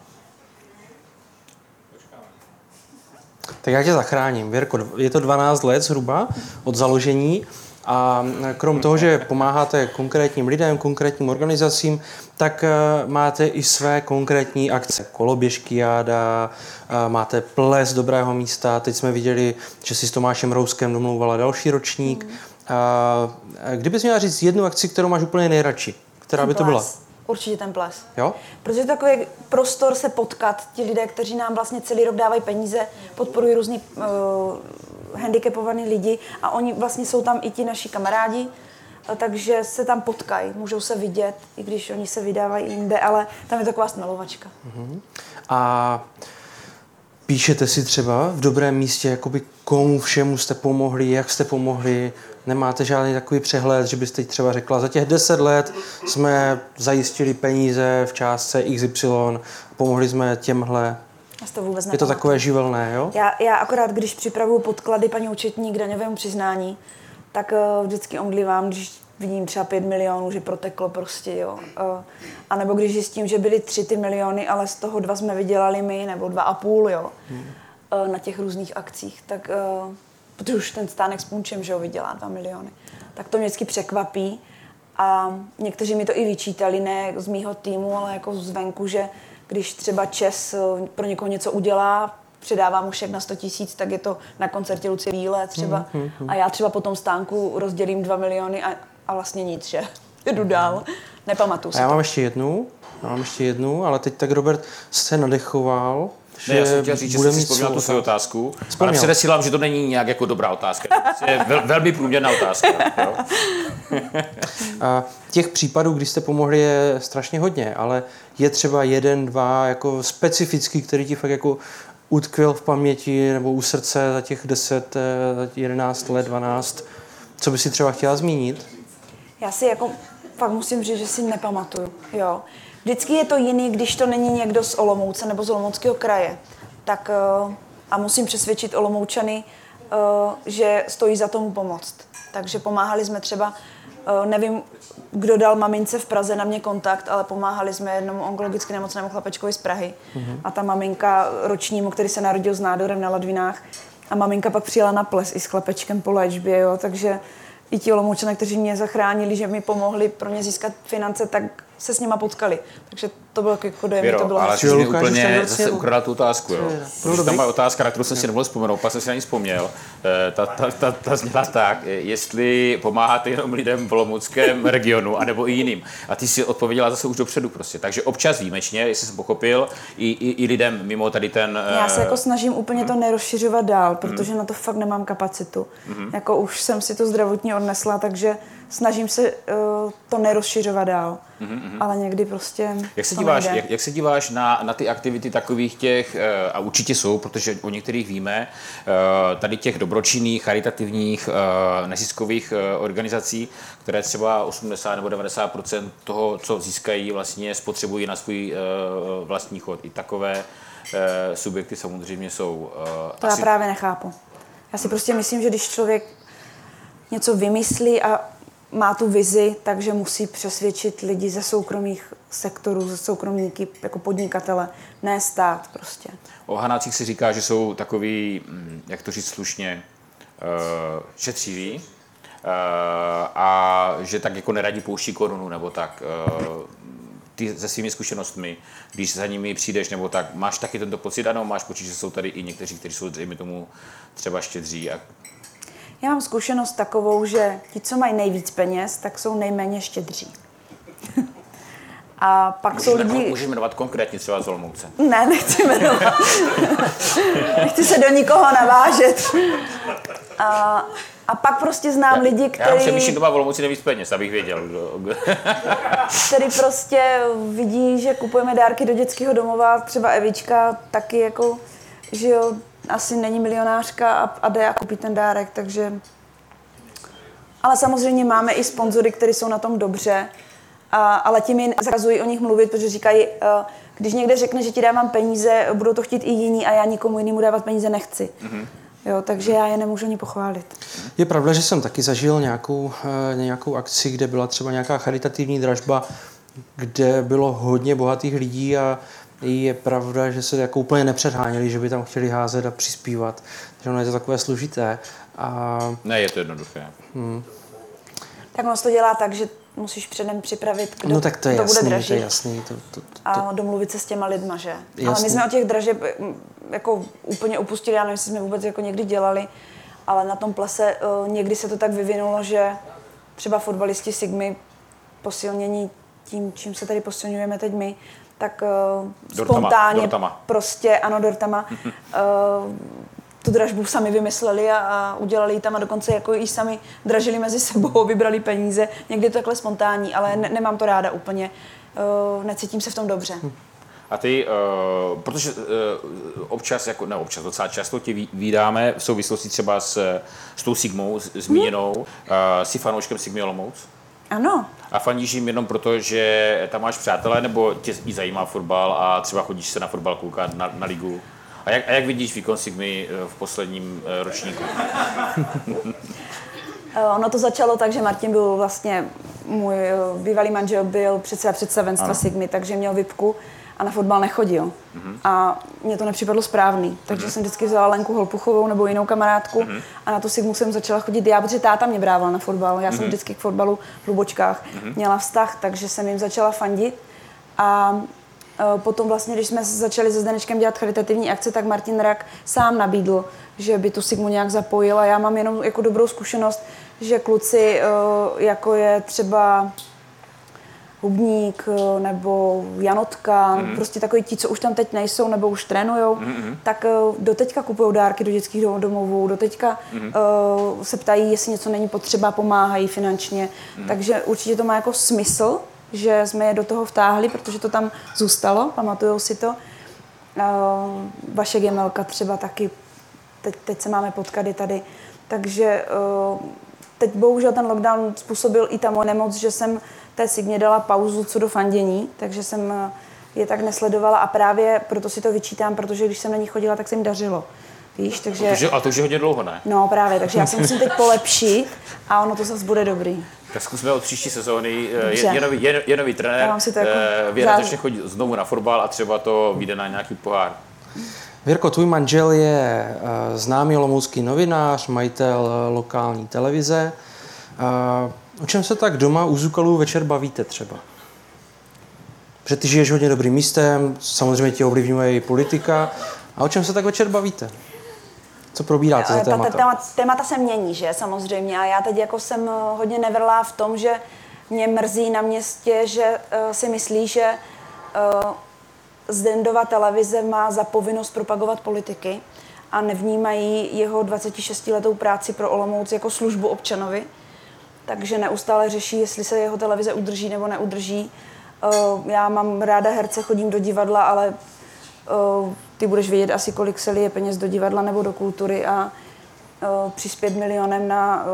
Tak já tě zachráním. Věrko, je to 12 let zhruba od založení a krom toho, že pomáháte konkrétním lidem, konkrétním organizacím, tak eh, máte i své konkrétní akce. Koloběžky jáda, eh, máte ples dobrého místa, teď jsme viděli, že si s Tomášem Rouskem domlouvala další ročník. A Kdybys měla říct jednu akci, kterou máš úplně nejradši, která by to byla? Určitě ten ples. Jo? Protože je takový prostor se potkat, ti lidé, kteří nám vlastně celý rok dávají peníze, podporují různý uh, handicapovaný lidi a oni vlastně jsou tam i ti naši kamarádi, takže se tam potkají, můžou se vidět, i když oni se vydávají jinde, ale tam je taková smelovačka. A píšete si třeba v dobrém místě, jakoby komu všemu jste pomohli, jak jste pomohli, nemáte žádný takový přehled, že byste třeba řekla, za těch 10 let jsme zajistili peníze v částce XY, pomohli jsme těmhle. To vůbec Je to takové živelné, jo? Já, já akorát, když připravuju podklady paní účetní k daňovému přiznání, tak uh, vždycky omdlívám, když vidím třeba 5 milionů, že proteklo prostě, jo. Uh, a nebo když zjistím, že byly tři ty miliony, ale z toho dva jsme vydělali my, nebo dva a půl, jo, hmm. uh, na těch různých akcích, tak, uh, protože už ten stánek s punčem, že jo, vydělá 2 miliony, tak to mě vždycky překvapí. A někteří mi to i vyčítali, ne z mýho týmu, ale jako zvenku, že když třeba Čes eh, pro někoho něco udělá, předává mu šek na 100 tisíc, tak je to na koncertě Lucie Víle třeba. A já třeba po tom stánku rozdělím 2 miliony a, a vlastně nic, že (laughs) jdu dál. Nepamatuju si já to. mám ještě jednu, já mám ještě jednu, ale teď tak Robert se nadechoval, ne, já jsem chtěl říct, že jsem si vzpomněl tu svou otázku. otázku, ale Vzpomněl. předesílám, že to není nějak jako dobrá otázka. To je vel, velmi průměrná otázka. Jo? (laughs) A těch případů, kdy jste pomohli, je strašně hodně, ale je třeba jeden, dva jako specifický, který ti fakt jako utkvěl v paměti nebo u srdce za těch 10, eh, za těch 11 let, 12. Co by si třeba chtěla zmínit? Já si jako fakt musím říct, že si nepamatuju. Jo. Vždycky je to jiný, když to není někdo z Olomouce nebo z Olomouckého kraje. Tak eh, a musím přesvědčit Olomoučany, eh, že stojí za tomu pomoct. Takže pomáhali jsme třeba, eh, nevím, kdo dal mamince v Praze na mě kontakt, ale pomáhali jsme jednomu onkologicky nemocnému chlapečkovi z Prahy. A ta maminka ročnímu, který se narodil s nádorem na ladvinách, a maminka pak přijela na ples i s chlapečkem po léčbě, jo, takže i ti Olomoučané, kteří mě zachránili, že mi pomohli pro ně získat finance, tak se s nima potkali. Takže to bylo jako dojem, to bylo ale jsi mi úplně zase ukradla tu otázku, jo. Tam má otázka, na kterou jsem si nemohl vzpomenout, pak jsem si na ní vzpomněl. Eh, Ta, ta, ta, ta zněla tak, eh, jestli pomáháte jenom lidem v Olomouckém (laughs) regionu, anebo i jiným. A ty si odpověděla zase už dopředu prostě. Takže občas výjimečně, jestli jsem pochopil, i, i, i lidem mimo tady ten... eh, Já se jako snažím úplně to nerozšiřovat dál, protože na to fakt nemám kapacitu. Jako už jsem si to zdravotně odnesla, takže snažím se uh, to nerozšiřovat dál. Ale někdy prostě Jak se, díváš, nejde. jak, jak se díváš na, na ty aktivity takových těch, eh, a určitě jsou, protože o některých víme, eh, tady těch dobročinných, charitativních, eh, neziskových eh, organizací, které třeba 80 nebo 90 toho, co získají, vlastně spotřebují na svůj eh, vlastní chod. I takové eh, subjekty samozřejmě jsou. eh, To já právě nechápu. Já si prostě myslím, že když člověk něco vymyslí a má tu vizi, takže musí přesvědčit lidi ze soukromých sektorů, ze soukromníky, jako podnikatele, ne stát prostě. O Hanácích se říká, že jsou takový, mm, jak to říct slušně, uh, šetřiví uh, a že tak jako neradí pouští korunu nebo tak. Uh, ty se svými zkušenostmi, když za nimi přijdeš nebo tak, máš taky tento pocit? Ano, máš pocit, že jsou tady i někteří, kteří jsou, dejme tomu, třeba štědří a Já mám zkušenost takovou, že ti, co mají nejvíc peněz, tak jsou nejméně štědří. (laughs) A pak jsou můžeš, lidi... můžeš jmenovat konkrétně třeba z Olomouce. Ne, nechci jmenovat. (laughs) nechci se do nikoho navážet. A, a pak prostě znám lidi, Já kteří... přemýšlím doma v Olomouci nejvíc peněz, abych věděl. kdo- (laughs) který prostě vidí, že kupujeme dárky do dětského domova, třeba Evička taky jako, že jo, asi není milionářka a, a jde a koupí ten dárek, takže... Ale samozřejmě máme i sponzory, kteří jsou na tom dobře, a, ale ti mi zakazují o nich mluvit, protože říkají, eh, když někde řekne, že ti dávám peníze, budou to chtít i jiní a já nikomu jinému dávat peníze nechci. Mm-hmm. Jo, takže já je nemůžu ani pochválit. Je pravda, že jsem taky zažil nějakou, eh, nějakou akci, kde byla třeba nějaká charitativní dražba, kde bylo hodně bohatých lidí a je pravda, že se jako úplně nepředháněli, že by tam chtěli házet a přispívat. Takže ono je to takové složité. A Ne, je to jednoduché. Tak ono se to dělá tak, že musíš předem připravit, kdo, no tak to je kdo jasný, bude to dražit. je jasný. To, to, to, a domluvit se s těma lidma, že? Ale my jsme o těch dražeb mm, jako úplně upustili, já nevím, jestli jsme vůbec jako někdy dělali, ale na tom plese uh, někdy se to tak vyvinulo, že třeba fotbalisti Sigmy posilnění tím, čím se tady posilňujeme teď my, tak uh, Dortama, spontánně dortama. prostě, ano, dortama, uh, (laughs) tu dražbu sami vymysleli a, a udělali ji tam a dokonce jako ji sami dražili mezi sebou, (laughs) vybrali peníze. Někdy je to takhle spontánní, ale ne, nemám to ráda úplně. Uh, necítím se v tom dobře. A ty, uh, protože uh, občas, jako, ne občas, docela často tě ví- vídáme v souvislosti třeba s, s tou Sigmou zmíněnou, uh, jsi fanouškem Sigmy Olomouc? Ano, A fandíš jim jenom proto, že tam máš přátelé, nebo tě i zajímá fotbal a třeba chodíš se na fotbal koukat na, na ligu? A jak, a jak vidíš výkon Sigmy eh, v posledním eh, ročníku? (laughs) Eh, Ono to začalo tak, že Martin byl vlastně, můj bývalý manžel byl předseda představenstva Ano. Sigmy, takže měl vypku a na fotbal nechodil. Mhm. A mně to nepřipadlo správný, takže jsem vždycky vzala Lenku Holpuchovou nebo jinou kamarádku Mhm. a na tu Sigmu jsem začala chodit já, protože táta mě brával na fotbal. Já Mhm. jsem vždycky k fotbalu v Lubočkách měla vztah, takže jsem jim začala fandit. A eh, potom vlastně, když jsme začali se Zdenečkem dělat charitativní akce, tak Martin Rak sám nabídl, že by tu Sigmu nějak zapojil a já mám jenom jako dobrou zkušenost, že kluci, eh, jako je třeba Hubník eh, nebo Janotka, mm. prostě takový ti, co už tam teď nejsou nebo už trénujou, mm. tak eh, doteďka kupují dárky do dětských dom- domovů, doteďka mm. se ptají, jestli něco není potřeba, pomáhají finančně. Mm. Takže určitě to má jako smysl, že jsme je do toho vtáhli, protože to tam zůstalo, pamatujou si to. Eh, Vašek Jemelka třeba taky, teď, teď se máme potkat i tady. Takže eh, teď bohužel ten lockdown způsobil i ta moje nemoc, že jsem té Signě dala pauzu co do fandění, takže jsem eh, je tak nesledovala a právě proto si to vyčítám, protože když jsem na ní chodila, tak se jim dařilo. Víš, takže... Protože, a to už je hodně dlouho, ne? No právě, takže já se musím teď polepšit a ono to zase bude dobrý. Tak zkusme od příští sezóny, eh, je, je, nový, je, je nový trenér, jako eh, Věra začne chodit znovu na fotbal a třeba to vyjde na nějaký pohár. Věrko, tvůj manžel je známý olomoucký novinář, majitel lokální televize. O čem se tak doma u Zukalů večer bavíte třeba? Protože ty žiješ hodně dobrým místem, samozřejmě tě ovlivňuje i politika. A o čem se tak večer bavíte? Co probíráte za Ale ta, ta, témata? témata, témata se mění, že samozřejmě. A já teď jako jsem eh, hodně nevrlá v tom, že mě mrzí na městě, že uh, si myslí, že uh, Zdendova televize má za povinnost propagovat politiky a nevnímají jeho 26-letou práci pro Olomouc jako službu občanovi. Takže neustále řeší, jestli se jeho televize udrží nebo neudrží. Uh, já mám ráda herce, chodím do divadla, ale uh, ty budeš vědět asi, kolik se lije peněz do divadla nebo do kultury a uh, přispět milionem na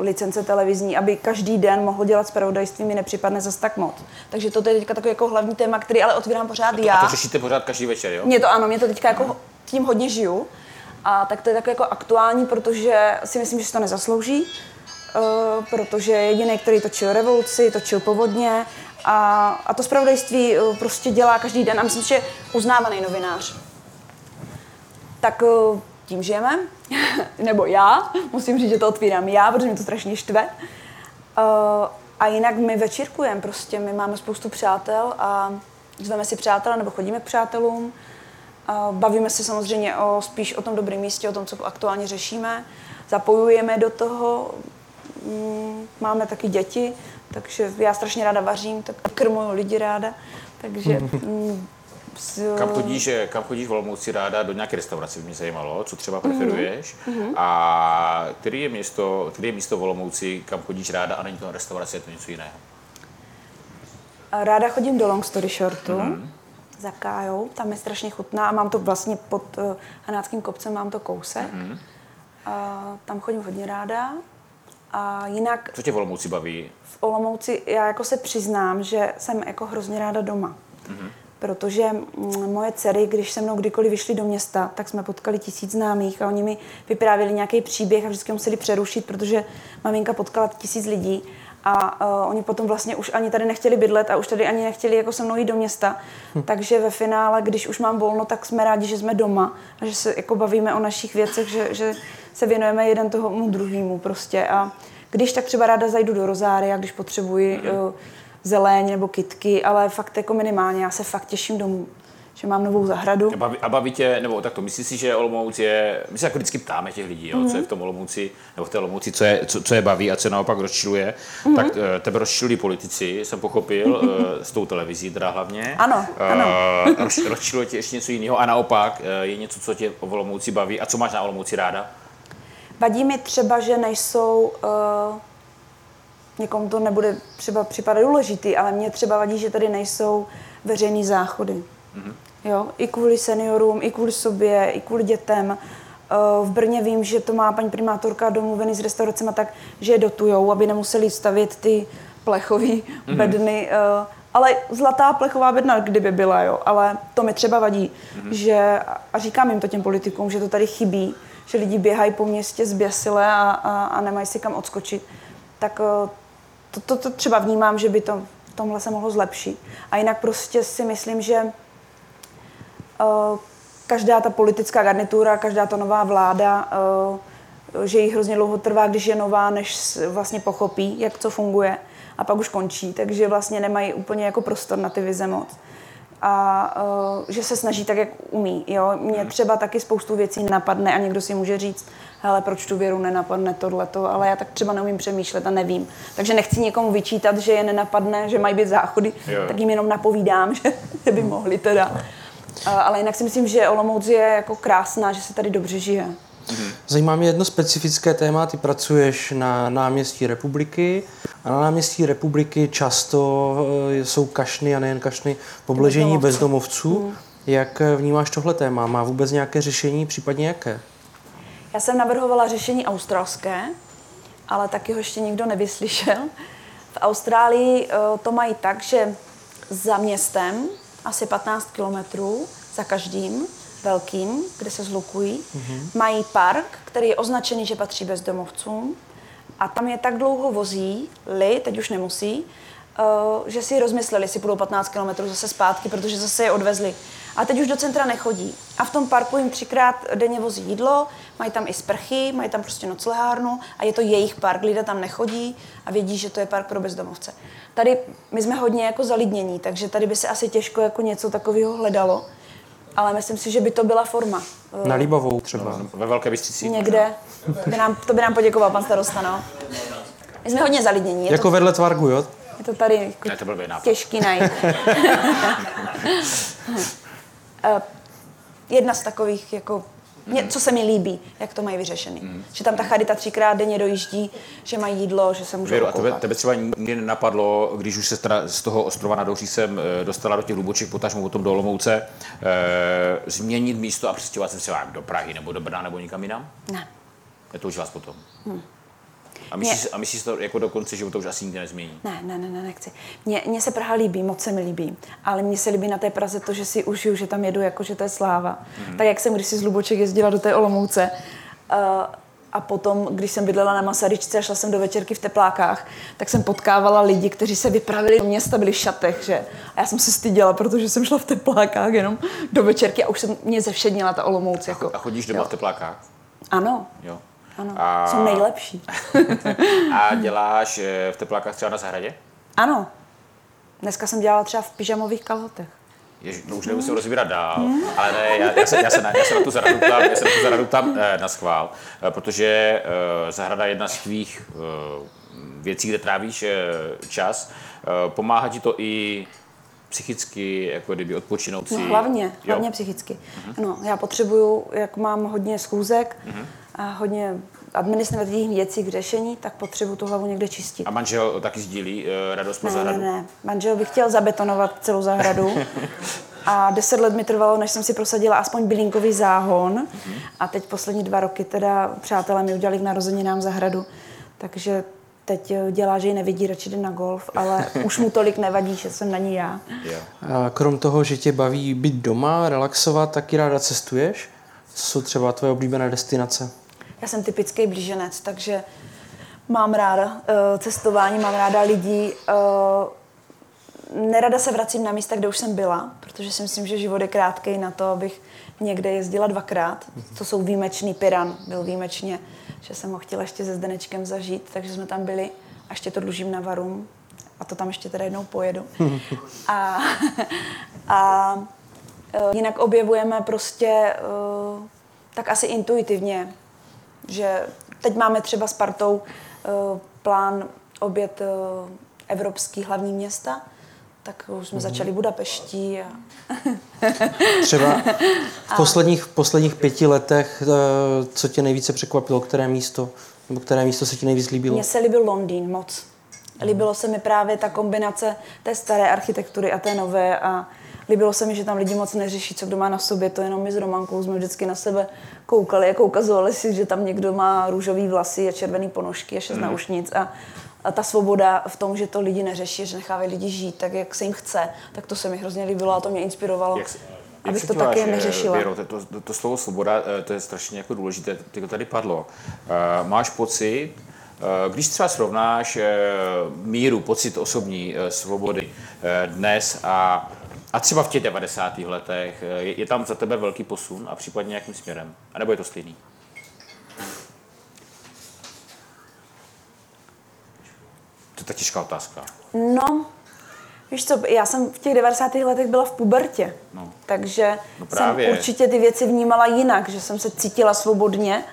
licence televizní, aby každý den mohl dělat zpravodajství, mi nepřipadne zas tak moc. Takže to je teďka takový jako hlavní téma, který ale otvírám pořád já. A to řešíte pořád každý večer, jo? Mě to ano, mě to teďka jako tím hodně žiju. A tak to je tak jako aktuální, protože si myslím, že si to nezaslouží. Uh, protože jediný, který točil revoluci, točil povodně a, a to zpravodajství uh, prostě dělá každý den a myslím, že uznávaný novinář. Tak uh, tím žijeme, (laughs) nebo já, musím říct, že to otvírám já, protože mě to strašně štve. A jinak my večírkujeme prostě, my máme spoustu přátel a zveme si přátele nebo chodíme k přátelům. Bavíme se samozřejmě o, spíš o tom dobrém místě, o tom, co aktuálně řešíme. Zapojujeme do toho, máme taky děti, takže já strašně ráda vařím, tak krmuju lidi ráda. Takže (laughs) mm, s- Kam chodíš, eh, kam chodíš v Olomouci ráda do nějaké restaurace, by mě zajímalo, co třeba preferuješ. A který je, město, který je místo v Olomouci, kam chodíš ráda a není to restaurace, je to něco jiného. Ráda chodím do Long Story Shortu mm. za Kájou, tam je strašně chutná a mám to vlastně pod uh, Hanáckým kopcem, mám to kousek. Mm. A tam chodím hodně ráda. A jinak Co tě v Olomouci baví? v Olomouci, já jako se přiznám, že jsem jako hrozně ráda doma. Mm. Protože mm, moje dcery, když se mnou kdykoliv vyšly do města, tak jsme potkali tisíc známých a oni mi vyprávěli nějaký příběh a vždycky museli přerušit, protože maminka potkala tisíc lidí a uh, oni potom vlastně už ani tady nechtěli bydlet a už tady ani nechtěli jako se mnou jít do města. Hm. Takže ve finále, když už mám volno, tak jsme rádi, že jsme doma a že se jako bavíme o našich věcech, že, že se věnujeme jeden tomu druhému prostě a když tak třeba ráda zajdu do Rozária, když potřebuji uh, zeleň nebo kitky, ale fakt jako minimálně. Já se fakt těším domů, že mám novou zahradu. A baví, a baví tě, nebo tak to myslíš si, že Olomouc je, my se jako vždycky ptáme těch lidí, jo, Mhm. mm-hmm. co je v tom Olomouci, nebo v té Olomouci, co je, co, co je baví a co je naopak rozčiluje, Mhm. mm-hmm. tak eh, tebe rozčilují politici, jsem pochopil, (laughs) eh, s tou televizí teda hlavně. Ano, ano. Roz, rozčiluje tě ještě něco jiného a naopak je něco, co tě o Olomouci baví a co máš na Olomouci ráda? Vadí mi třeba, že nejsou, uh, někomu to nebude třeba připadat důležitý, ale mně třeba vadí, že tady nejsou veřejný záchody. Mm-hmm. Jo, i kvůli seniorům, i kvůli sobě, i kvůli dětem. Uh, v Brně vím, že to má paní primátorka domluvený s restauracemi tak, že je dotujou, aby nemuseli stavět ty plechové mm-hmm. bedny. Uh, ale zlatá plechová bedna, kdyby byla, jo. Ale to mi třeba vadí, mm-hmm. že, a říkám jim to těm politikům, že to tady chybí, že lidi běhají po městě zběsile a, a, a nemají si kam odskočit. Tak uh, to, to, to třeba vnímám, že by to v tomhle se mohlo zlepšit. A jinak prostě si myslím, že uh, každá ta politická garnitura, každá ta nová vláda, uh, že jí hrozně dlouho trvá, když je nová, než vlastně pochopí, jak co funguje a pak už končí, takže vlastně nemají úplně jako prostor na ty vize moc. A uh, že se snaží tak, jak umí. Jo? Mě třeba taky spoustu věcí napadne a někdo si může říct, hele, proč tu věru nenapadne tohleto, ale já tak třeba neumím přemýšlet a nevím. Takže nechci někomu vyčítat, že je nenapadne, že mají být záchody, Jo. tak jim jenom napovídám, (laughs) že by mohli teda. A- Ale jinak si myslím, že Olomouc je jako krásná, že se tady dobře žije. Zajímá mě jedno specifické téma. Ty pracuješ na náměstí republiky a na náměstí republiky často eh, jsou kašny a nejen kašny v obležení Bezdomovců. bezdomovců. Jak eh, vnímáš tohle téma? Má vůbec nějaké řešení, případně jaké? Já jsem navrhovala řešení australské, ale taky ho ještě nikdo nevyslyšel. V Austrálii eh, to mají tak, že za městem asi 15 kilometrů za každým velkým, kde se zlukují, mm-hmm. mají park, který je označený, že patří bezdomovcům a tam je tak dlouho vozí, li, teď už nemusí, uh, že si rozmysleli, jestli půjdou 15 km zase zpátky, protože zase je odvezli. A teď už do centra nechodí. A v tom parku jim třikrát denně vozí jídlo, mají tam i sprchy, mají tam prostě noclehárnu a je to jejich park, lidé tam nechodí a vědí, že to je park pro bezdomovce. Tady my jsme hodně jako zalidnění, takže tady by se asi těžko jako něco takového hledalo, ale myslím si, že by to byla forma. Na Líbavou třeba. Ve Velké Bystrici? Někde. To by nám, to by nám poděkoval pan starosta, no. My jsme hodně zalidnění. Je, Jako to, vedle Tvargu, jo? je to tady jako Ne, to byl nápad. těžký najít. (laughs) Eh, Jedna z takových, jako, mě, co se mi líbí, jak to mají vyřešený. Mhm. Že tam ta charita třikrát denně dojíždí, že mají jídlo, že se můžou Věru, a tebe, tebe třeba nikdy nenapadlo, když už se teda z toho ostrova nad Douřícem eh, dostala do těch hlubočích potažmo potom do Olomouce, eh, změnit místo a přestěhovat se třeba do Prahy nebo do Brna nebo nikam jinam? Ne. Netoužila jsi potom? A myslíš, a myslíš to jako do konce života už asi nikdy nezmění? Ne, ne, ne, ne, nechci. Mně, mně se Praha líbí, moc se mi líbí. Ale mně se líbí na té Praze to, že si užiju, že tam jedu jako, že to je sláva. Mm. Tak jak jsem když si z Luboček jezdila do té Olomouce uh, a potom, když jsem bydlela na Masaryčce a šla jsem do večerky v teplákách, tak jsem potkávala lidi, kteří se vypravili do města, byli v šatech, že? A já jsem se styděla, protože jsem šla v teplákách jenom do večerky a už jsem mě zevšednila ta Olomouc. Jako. A chodíš doma Jo. v teplákách? Ano, Jo. Ano, A- jsou nejlepší. (laughs) A děláš eh, v teplákách třeba na zahradě? Ano. Dneska jsem dělala třeba v pyžamových kalhotech. Ježi, no už nemusím rozbírat dál, ale ne, já, já, se, já, se na, já se na tu zahradu ptám, já se na tu zahradu ptám eh, na schvál, eh, protože eh, zahrada je jedna z tvých eh, věcí, kde trávíš eh, čas. Eh, pomáhá ti to i psychicky, jako kdyby odpočinout si? No hlavně, hlavně jo? psychicky. No, já potřebuju, jak mám hodně schůzek a hodně administrativních věcí k řešení, tak potřebuju tu hlavu někde čistit. A manžel taky sdílí uh, radost Ne, ne, zahradu? ne. Manžel by chtěl zabetonovat celou zahradu. (laughs) A deset let mi trvalo, než jsem si prosadila aspoň bylínkový záhon. A teď poslední dva roky teda přátelé mi udělali k narozeninám zahradu. Takže teď eh, dělá, že ji nevidí, radši jde na golf, ale už mu tolik nevadí, že jsem na ní já. Jo. A krom toho, že tě baví být doma, relaxovat, taky ráda cestuješ? Co jsou třeba tvoje oblíbené destinace? Já jsem typický blíženec, takže mám ráda uh, cestování, mám ráda lidí. Uh, nerada se vracím na místa, kde už jsem byla, protože si myslím, že život je krátký na to, abych někde jezdila dvakrát. To jsou výjimečný Piran, byl výjimečně, že jsem ho chtěla ještě se Zdenečkem zažít, takže jsme tam byli a ještě to dlužím na Varum a to tam ještě teda jednou pojedu. (laughs) a, a uh, jinak objevujeme prostě tak asi intuitivně že teď máme třeba s Partou uh, plán obět uh, evropský hlavní města, tak už jsme začali Budapešti a (laughs) Třeba v posledních, v posledních pěti letech, eh, co tě nejvíce překvapilo, které místo, nebo které místo se ti nejvíc líbilo? mně se líbil Londýn moc. Líbilo se mi právě ta kombinace té staré architektury a té nové a líbilo se mi, že tam lidi moc neřeší, co kdo má na sobě, to jenom my s Romankou jsme vždycky na sebe koukali, jako ukazovali si, že tam někdo má růžový vlasy a červený ponožky a šest naušnic a, a ta svoboda v tom, že to lidi neřeší, že nechávají lidi žít tak, jak se jim chce, tak to se mi hrozně líbilo a to mě inspirovalo, Jak se- jak abych to taky eh, neřešila. Věro, to, to, to, slovo svoboda, eh, to je strašně jako důležité, ty to tady padlo. Eh, Máš pocit, když třeba srovnáš míru, pocit osobní svobody dnes a, a třeba v těch 90. letech, eh, je, je tam za tebe velký posun a případně jakým směrem? A nebo je to stejný? To je tak těžká otázka. No, víš co, já jsem v těch 90. letech byla v pubertě, No. takže No jsem určitě ty věci vnímala jinak, že jsem se cítila svobodně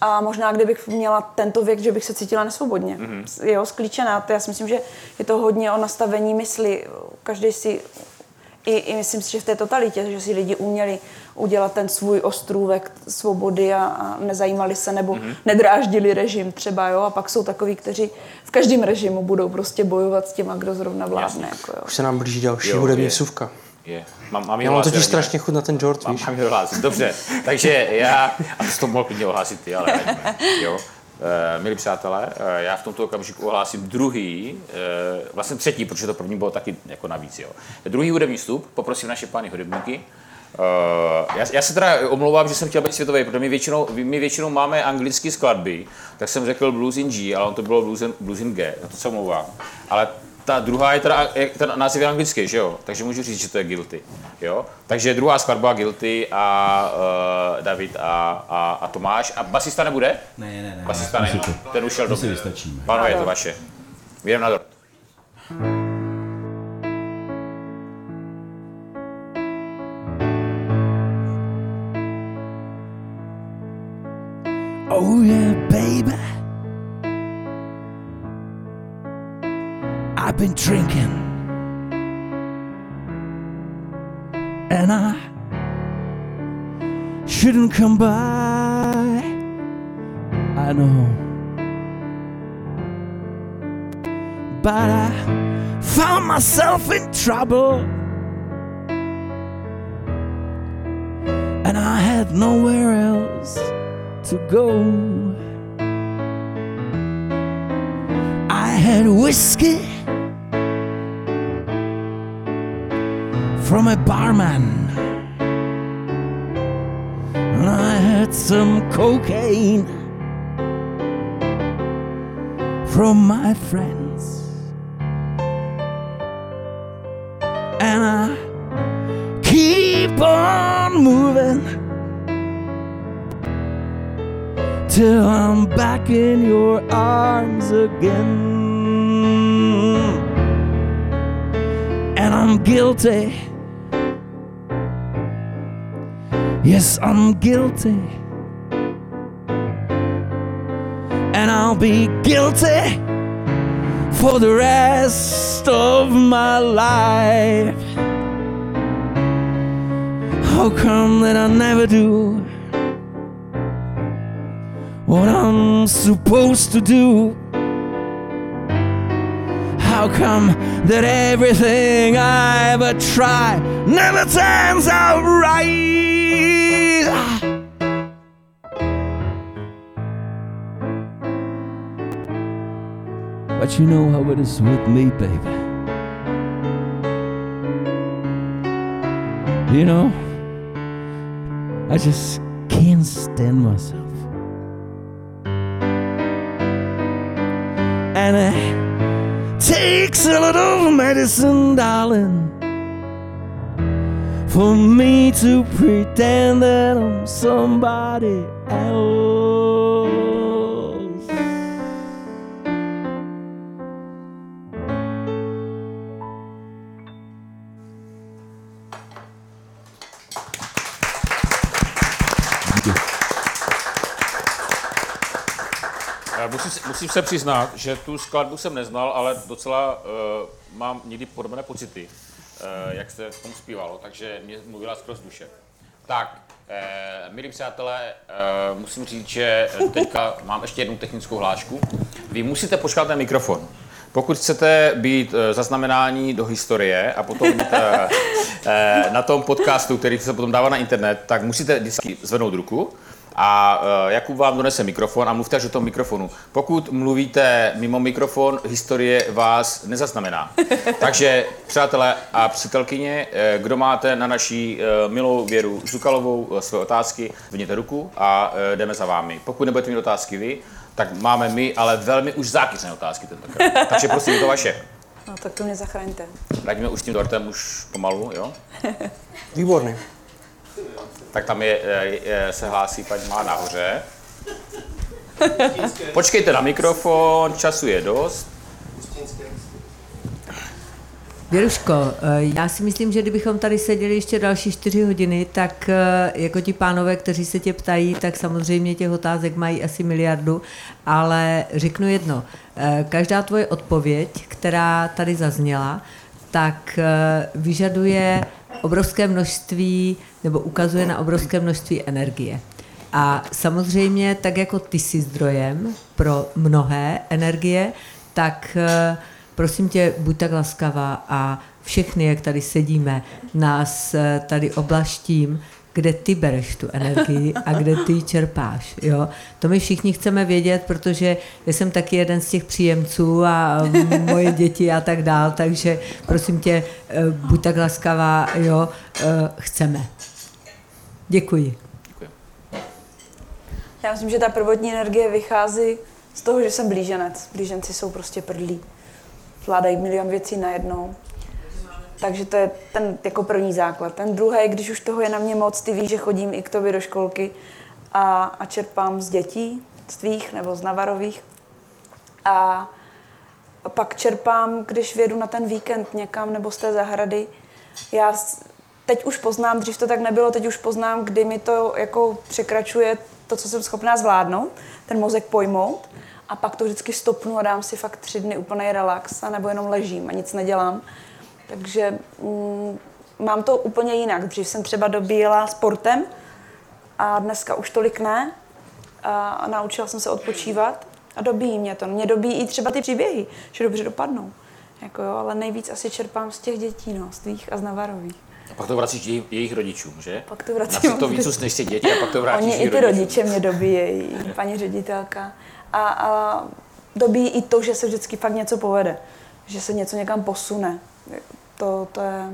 a možná kdybych měla tento věk, že bych se cítila nesvobodně. Mhm. Mm-hmm. Jo, sklíčená. To Já si myslím, že je to hodně o nastavení mysli. Každý si, i, i myslím si, že v té totalitě, že si lidi uměli udělat ten svůj ostrůvek svobody a, a nezajímali se nebo Mhm. mm-hmm. nedráždili režim třeba, jo. A pak jsou takový, kteří v každém režimu budou prostě bojovat s těma, kdo zrovna vládne. Jako, jo. Už se nám blíží další Jo, hudební je. vsuvka. Je. Mám, mám Já mám totiž strašně chuť na ten George, Mám, víš? mám ohlásit. Dobře, takže já, a to jsi to mohl klidně ohlásit ty, ale jo. Uh, milí přátelé, uh, já v tomto okamžiku ohlásím druhý, uh, vlastně třetí, protože to první bylo taky jako navíc. Jo. Druhý hudební vstup, poprosím naše pány hudebníky. Uh, já, já, se teda omlouvám, že jsem chtěl být světový, protože my většinou, my většinou máme anglické skladby, tak jsem řekl blues in G, ale on to bylo blues in, blues in G, to se omlouvám. Ale ta druhá je teda, je, ten název je anglický, že jo? Takže můžu říct, že to je Guilty, jo? Takže druhá skladba Guilty a uh, David a, a, a Tomáš. A basista nebude? Ne, ne, ne. Basista ne, si to- ten ušel my do. Pánové, je to vaše. Jdem na dort. Come by. I know. But I found myself in trouble. And I had nowhere else to go. I had whiskey from a barman, some cocaine from my friends, and I keep on moving till I'm back in your arms again. And I'm guilty. Yes, I'm guilty. Be guilty for the rest of my life. How come that I never do what I'm supposed to do? How come that everything I ever try never turns out right? You know how it is with me, baby. You know, I just can't stand myself. And it takes a little medicine, darling, for me to pretend that I'm somebody else. Se- přiznat, že tu skladbu jsem neznal, ale docela uh, mám někdy podobné pocity, uh, jak se v tom zpívalo, takže mě mluvila skoro z duše. Tak, uh, milí přátelé, uh, musím říct, že teďka mám ještě jednu technickou hlášku. Vy musíte počkat na mikrofon. Pokud chcete být uh, zaznamenání do historie a potom uh, uh, na tom podcastu, který se potom dává na internet, tak musíte vždycky zvednout ruku a uh, Jakub vám donese mikrofon a mluvte až do toho mikrofonu. Pokud mluvíte mimo mikrofon, historie vás nezaznamená. (laughs) Takže, přátelé a přítelkyně, eh, kdo máte na naší eh, milou Věru Žukalovou eh, své otázky, zvedněte ruku a eh, jdeme za vámi. Pokud nebudete mít otázky vy, tak máme my, ale velmi už zákyřné otázky tentokrát. (laughs) Takže prosím, je to vaše. No tak to mě zachraňte. Radíme už s tím dortem už pomalu, jo? (laughs) Výborný. Tak tam je, je, se hlásí paní má nahoře. Počkejte na mikrofon, času je dost. Věruško, eh, já si myslím, že kdybychom tady seděli ještě další čtyři hodiny, tak eh, jako ti pánové, kteří se tě ptají, tak samozřejmě těch otázek mají asi miliardu, ale řeknu jedno. eh, Každá tvoje odpověď, která tady zazněla, tak eh, vyžaduje obrovské množství, nebo ukazuje na obrovské množství energie. A samozřejmě, tak jako ty jsi zdrojem pro mnohé energie, tak eh, prosím tě, buď tak laskavá a všechny, jak tady sedíme, nás eh, tady oblaštím, kde ty bereš tu energii a kde ty ji čerpáš. Jo? To my všichni chceme vědět, protože já jsem taky jeden z těch příjemců a (laughs) moje děti a tak dál, takže prosím tě, eh, buď tak laskavá, jo, chceme. Děkuji. Já myslím, že ta prvotní energie vychází z toho, že jsem blíženec. Blíženci jsou prostě prdlí. Zvládají milion věcí najednou. Takže to je ten jako první základ. Ten druhý, když už toho je na mě moc, ty víš, že chodím i k tobě do školky a, a čerpám z dětí, z tvých nebo z Navarových. A, pak čerpám, když vědu na ten víkend někam nebo z té zahrady. Já teď už poznám, dřív to tak nebylo, teď už poznám, kdy mi to jako překračuje to, co jsem schopná zvládnout, ten mozek pojmout. A pak to vždycky stopnu a dám si fakt tři dny úplný relax, a nebo jenom ležím a nic nedělám. Takže mm, mám to úplně jinak. Dřív jsem třeba dobíjela sportem a dneska už tolik ne. A, a naučila jsem se odpočívat a dobíjí mě to. Mě dobíjí i třeba ty příběhy, že dobře dopadnou. Jako jo, ale nejvíc asi čerpám z těch dětí, no, z tvých a z Navarových. A pak to vracíš jej, jejich rodičům, že? Pak to vracím. Napřed to víc než ty děti a pak to vrátíš Oni i ty rodičům. rodiče mě dobíjejí, paní ředitelka. A, a dobíjí i to, že se vždycky fakt něco povede. Že se něco někam posune. To, to je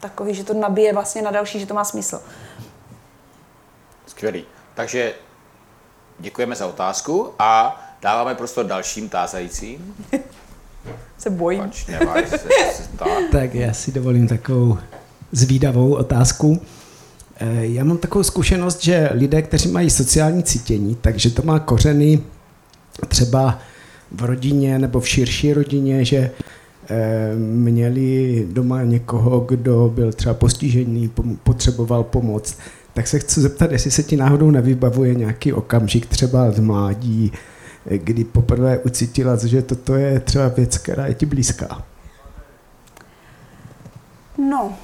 takový, že to nabije vlastně na další, že to má smysl. Skvělý. Takže děkujeme za otázku a dáváme prostor dalším tázajícím. (laughs) Se bojím. Pač, se, se tak. Tak já si dovolím takovou zvídavou otázku. Eh, Já mám takovou zkušenost, že lidé, kteří mají sociální cítění, takže to má kořeny třeba v rodině nebo v širší rodině, že eh, měli doma někoho, kdo byl třeba postižený, potřeboval pomoc, tak se chci zeptat, jestli se ti náhodou nevybavuje nějaký okamžik třeba z mládí, kdy poprvé ucítila, že toto je třeba věc, která je ti blízká? No,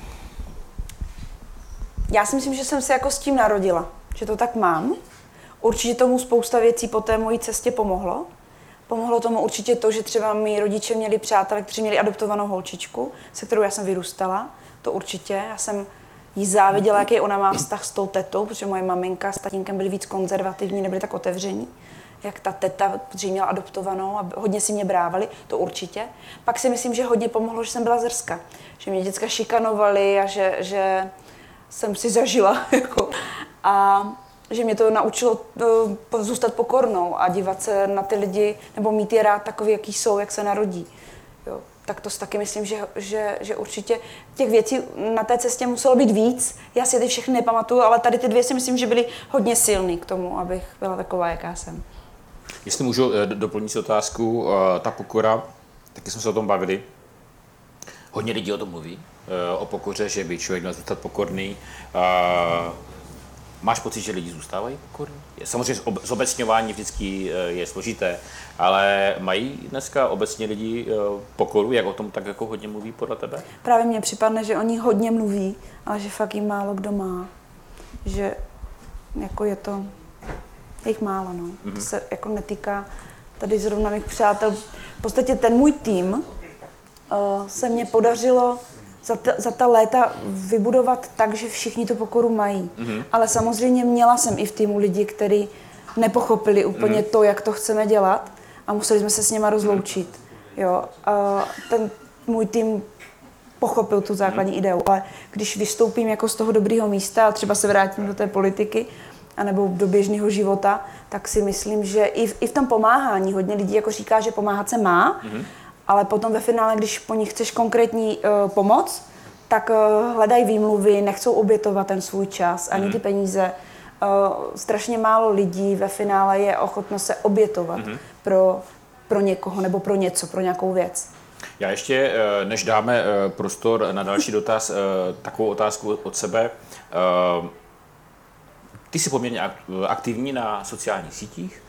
já si myslím, že jsem se jako s tím narodila, že to tak mám. Určitě tomu spousta věcí po té mojí cestě pomohlo. Pomohlo tomu určitě to, že třeba mý rodiče měli přátelé, kteří měli adoptovanou holčičku, se kterou já jsem vyrůstala. To určitě. Já jsem jí záviděla, jaký ona má vztah s tou tetou, protože moje maminka s tatínkem byli víc konzervativní, nebyli tak otevření jak ta teta, protože měla adoptovanou a hodně si mě brávali, to určitě. Pak si myslím, že hodně pomohlo, že jsem byla zrska, že mě děcka šikanovali a že, že jsem si zažila. (laughs) Jako, a že mě to naučilo uh, zůstat pokornou a dívat se na ty lidi, nebo mít je rád takový, jaký jsou, jak se narodí. Jo. Tak to si taky myslím, že, že, že určitě těch věcí na té cestě muselo být víc. Já si ty všechny nepamatuju, ale tady ty dvě si myslím, že byly hodně silný k tomu, abych byla taková, jaká jsem. Jestli můžu eh, doplnit si otázku, eh, ta pokora, taky jsme se o tom bavili. Hodně lidí o tom mluví, eh, o pokoře, že by člověk měl zůstat pokorný. Máš pocit, že lidi zůstávají pokorní? Samozřejmě zobecňování vždycky je složité, ale mají dneska obecně lidi pokoru, jak o tom tak jako hodně mluví podle tebe? Právě mně připadne, že oni hodně mluví, ale že fakt jim málo kdo má. Že jako je to je jich málo, no. Mm-hmm. To se jako netýká tady zrovna mých přátel. V podstatě ten můj tým uh, se mně podařilo za ta, za ta léta vybudovat tak, že všichni tu pokoru mají. Mm-hmm. Ale samozřejmě měla jsem i v týmu lidi, kteří nepochopili úplně mm-hmm. to, jak to chceme dělat a museli jsme se s něma rozloučit. Mm-hmm. Jo, uh, ten můj tým pochopil tu základní mm-hmm. ideu, ale když vystoupím jako z toho dobrého místa a třeba se vrátím do té politiky, anebo do běžného života, tak si myslím, že i v, i v tom pomáhání hodně lidí jako říká, že pomáhat se má, mm-hmm. ale potom ve finále, když po nich chceš konkrétní uh, pomoc, tak uh, hledají výmluvy, nechcou obětovat ten svůj čas, ani mm-hmm. ty peníze. Uh, strašně málo lidí ve finále je ochotno se obětovat mm-hmm. pro, pro někoho nebo pro něco, pro nějakou věc. Já ještě, než dáme prostor na další dotaz, takovou otázku od sebe. Ty jsi poměrně aktivní na sociálních sítích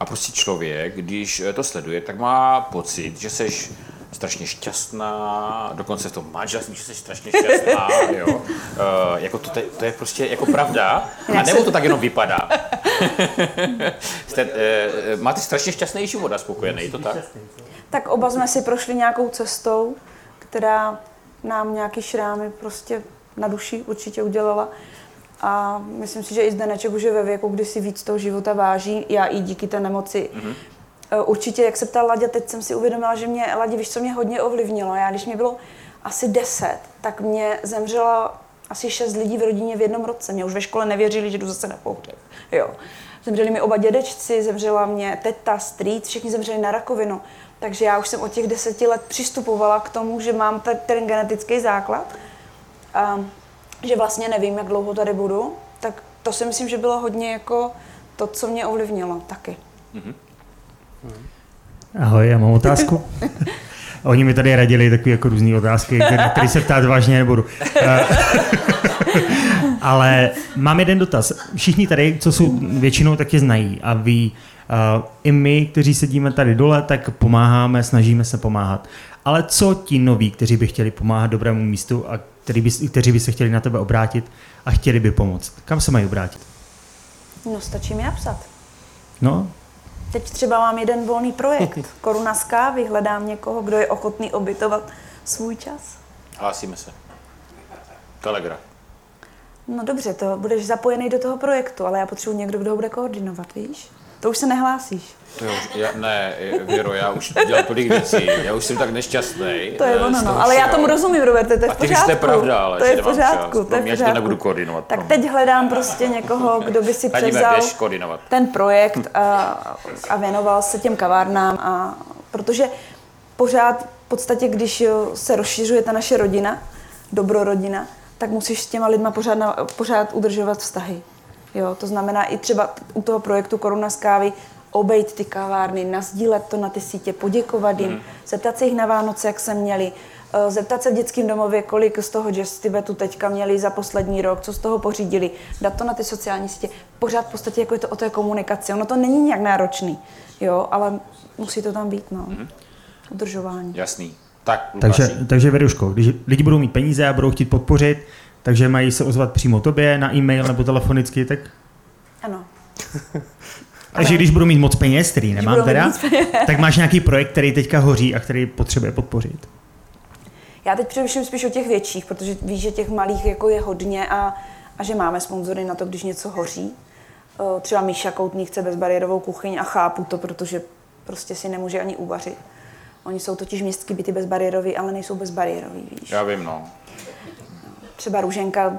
a prostě člověk, když to sleduje, tak má pocit, že jsi strašně šťastná, dokonce v tom manželství, že jsi strašně šťastná, (laughs) jo. Uh, jako to, to, je prostě jako pravda, a nebo to tak jenom vypadá. (laughs) Jste, uh, máte strašně šťastný život a spokojený, je to tak? Tak oba jsme si prošli nějakou cestou, která nám nějaký šrámy prostě na duši určitě udělala. A myslím si, že i Zdeneček už je ve věku, kdy si víc toho života váží, já i díky té nemoci. Mm-hmm. Určitě, jak se ptal Ladě, teď jsem si uvědomila, že mě, Ladě, víš, co mě hodně ovlivnilo. Já, když mě bylo asi deset, tak mě zemřela asi šest lidí v rodině v jednom roce. Mě už ve škole nevěřili, že jdu zase na pohřeb. Jo. Zemřeli mi oba dědečci, zemřela mě teta, strýc, všichni zemřeli na rakovinu. Takže já už jsem od těch deseti let přistupovala k tomu, že mám ten genetický základ. A že vlastně nevím, jak dlouho tady budu, tak to si myslím, že bylo hodně jako to, co mě ovlivnilo taky. Mm-hmm. Ahoj, já mám otázku. (laughs) Oni mi tady radili takové jako různé otázky, na které se ptát vážně nebudu. (laughs) Ale mám jeden dotaz. Všichni tady, co jsou většinou, tak je znají a ví. I my, kteří sedíme tady dole, tak pomáháme, snažíme se pomáhat. Ale co ti noví, kteří by chtěli pomáhat dobrému místu a který by, kteří by se chtěli na tebe obrátit a chtěli by pomoct? Kam se mají obrátit? No, stačí mi napsat. No. Teď třeba mám jeden volný projekt. (laughs) Koruna z kávy. Hledám někoho, kdo je ochotný obytovat svůj čas. Hlásíme se. Telegraf. No dobře, to budeš zapojený do toho projektu, ale já potřebuji někdo, kdo ho bude koordinovat, víš? To už se nehlásíš. To už, já, ne, Věro, já už dělám tolik věcí, já už jsem tak nešťastný. To je ono, no, ale já tomu rozumím, Roberte, to je v pořádku. to je pravda, ale to je v pořádku, to je v pořádku. Já to nebudu koordinovat. Tak teď hledám prostě někoho, kdo by si převzal ten projekt a, a věnoval se těm kavárnám, a, protože pořád v podstatě, když se rozšiřuje ta naše rodina, dobrorodina, tak musíš s těma lidma pořád, pořád udržovat vztahy. Jo, to znamená i třeba u toho projektu Koruna z kávy obejít ty kavárny, nazdílet to na ty sítě, poděkovat jim, mm. zeptat se jich na Vánoce, jak se měli, Eh, Zeptat se v dětském domově, kolik z toho jazz Tibetu teďka měli za poslední rok, co z toho pořídili, dát to na ty sociální sítě. Pořád v podstatě jako je to o té komunikaci. Ono to není nějak náročný, jo, ale musí to tam být, no. Udržování. Jasný. Tak, Takže, Lukáši. takže Věruško, když lidi budou mít peníze a budou chtít podpořit, takže mají se ozvat přímo tobě na e-mail nebo telefonicky, tak Ano. (laughs) takže když budou mít moc peněz, který nemám teda, tak máš nějaký projekt, který teďka hoří a který potřebuje podpořit. Já teď přemýšlím spíš o těch větších, protože víš, že těch malých jako je hodně a, a že máme sponzory na to, když něco hoří. Eh, Třeba Míša Koutný chce bezbariérovou kuchyň a chápu to, protože prostě si nemůže ani uvařit. Oni jsou totiž městský byty bezbariérový, ale nejsou bezbariérový, víš. Já vím, no. Třeba růženka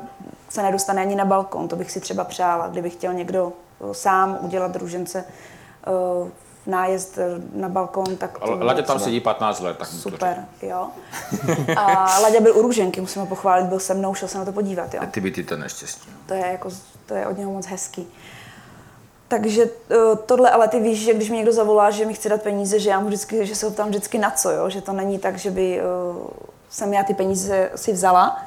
se nedostane ani na balkon, to bych si třeba přála, kdyby chtěl někdo sám udělat růžence eh, nájezd eh, na balkon, tak to Ladě tam sedí 15 let, tak Super, jo. A Ladě byl u Růženky, musím ho pochválit, byl se mnou, šel se na to podívat, jo. řekne. Ty by ty to neštěstí. To je, jako, to je od něho moc hezký. Takže eh, tohle, ale ty víš, že když mi někdo zavolá, že mi chce dát peníze, že já mu vždycky, že se ho ptám vždycky na co, jo? že to není tak, že by jsem já ty peníze si vzala,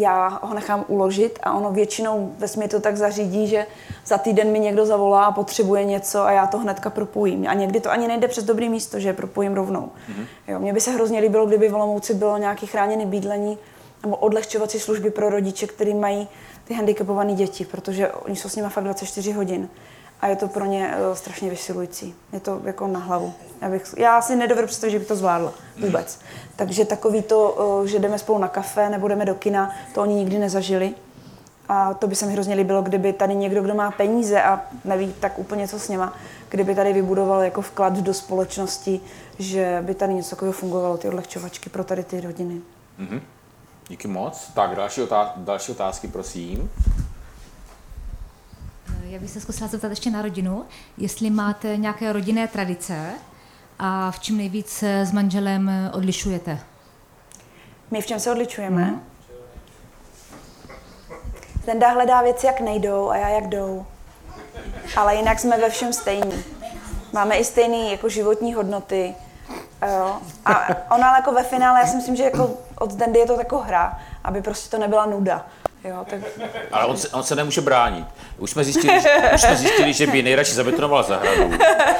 já ho nechám uložit a ono většinou ve to tak zařídí, že za týden mi někdo zavolá a potřebuje něco a já to hnedka propojím. A někdy to ani nejde přes dobrý místo, že je propojím rovnou. Mm-hmm. Jo, mně by se hrozně líbilo, kdyby v Olomouci bylo nějaké chráněné bydlení nebo odlehčovací služby pro rodiče, kteří mají ty handicapované děti, protože oni jsou s nimi fakt 24 hodin. A je to pro ně uh, strašně vysilující. Je to jako na hlavu. Já, bych, já si nedovedu představit, že bych to zvládla. Vůbec. Takže takový to, uh, že jdeme spolu na kafe nebo jdeme do kina, to oni nikdy nezažili. A to by se mi hrozně líbilo, kdyby tady někdo, kdo má peníze a neví tak úplně co s něma, kdyby tady vybudoval jako vklad do společnosti, že by tady něco takového fungovalo, ty odlehčovačky pro tady ty rodiny. Díky moc. Tak, další, otá- další otázky, prosím. Já bych se zkusila zeptat ještě na rodinu, jestli máte nějaké rodinné tradice a v čem nejvíc s manželem odlišujete. My v čem se odličujeme? Hmm. Zenda hledá věci, jak nejdou a já jak jdou. Ale jinak jsme ve všem stejní. Máme i stejné jako životní hodnoty. Jo. A (laughs) ona ale jako ve finále, já si myslím, že jako od Zdendy je to jako hra, aby prostě to nebyla nuda. Jo, tak Ale on se, on se nemůže bránit. Už jsme zjistili, že- už jsme zjistili že by nejradši zabetonoval zahradu.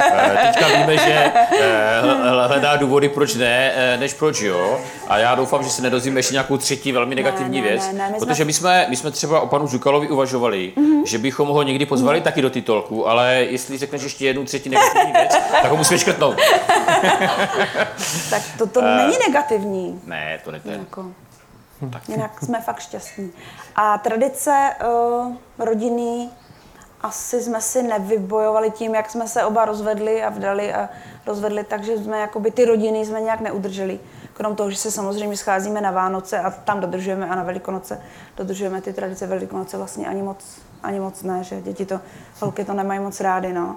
Eh, Teďka víme, že eh, hl- hledá důvody, proč ne, eh, než proč jo. A já doufám, že se nedozvíme ještě nějakou třetí velmi negativní ne, věc. ne, ne, my jsme- protože my jsme, my jsme třeba o panu Žukalovi uvažovali, že bychom ho někdy pozvali taky do titulku, ale jestli řekneš ještě jednu třetí negativní věc, tak ho musíme škrtnout. tak to, to není negativní. Ne, to ne. Jako, jinak jsme fakt šťastní. A tradice uh, rodinný asi jsme si nevybojovali tím, jak jsme se oba rozvedli a vdali a rozvedli, takže jsme jakoby ty rodiny jsme nějak neudrželi. Krom toho, že se samozřejmě scházíme na Vánoce a tam dodržujeme a na Velikonoce dodržujeme ty tradice Velikonoce vlastně ani moc, ani moc ne, že děti to, holky to nemají moc rády, no.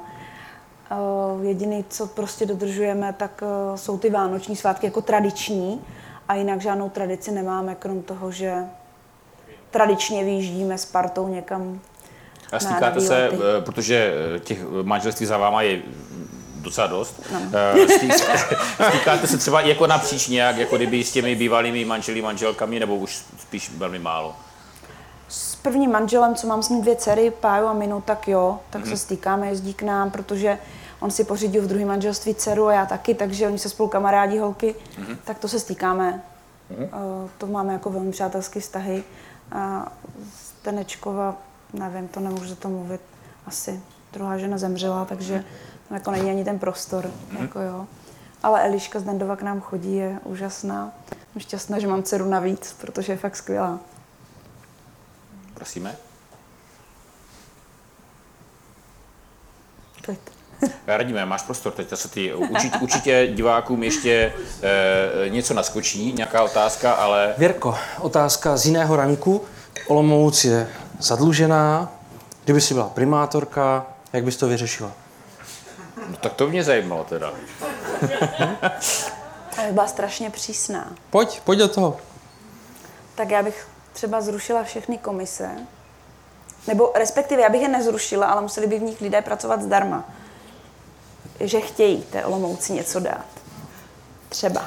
Uh, jediný, co prostě dodržujeme, tak uh, jsou ty vánoční svátky jako tradiční a jinak žádnou tradici nemáme, krom toho, že tradičně vyjíždíme s partou někam A stýkáte se, eh, protože eh, těch manželství za váma je docela dost. No. Eh, stý- (laughs) Stýkáte se třeba jako napříč nějak, jako kdyby s těmi bývalými manželi, manželkami, nebo už spíš velmi málo? S prvním manželem, co mám s ním dvě dcery, Páju a Minu, tak jo, tak Mhm. se stýkáme, jezdí k nám, protože on si pořídil v druhém manželství dceru a já taky, takže oni se spolu kamarádí holky, Mhm. tak to se stýkáme. Eh, To máme jako velmi přátelské vztahy. A Stenečkova, nevím, to nemůžu za to mluvit, asi druhá žena zemřela, takže tam jako není ani ten prostor, Mhm. jako jo. Ale Eliška z Dendova k nám chodí, je úžasná. Jsem šťastná, že mám dceru navíc, protože je fakt skvělá. Prosíme. Klid. Radíme, máš prostor teď zase ty. Určitě, určitě divákům ještě e, něco naskočí, nějaká otázka, ale Věrko, otázka z jiného ranku. Olomouc je zadlužená. Kdyby si byla primátorka, jak bys to vyřešila? no, tak to mě zajímalo teda. (laughs) Bych byla strašně přísná. Pojď, pojď do toho. Tak já bych třeba zrušila všechny komise. Nebo respektive, já bych je nezrušila, ale museli by v nich lidé pracovat zdarma. Že chtějí té Olomouci něco dát. Třeba.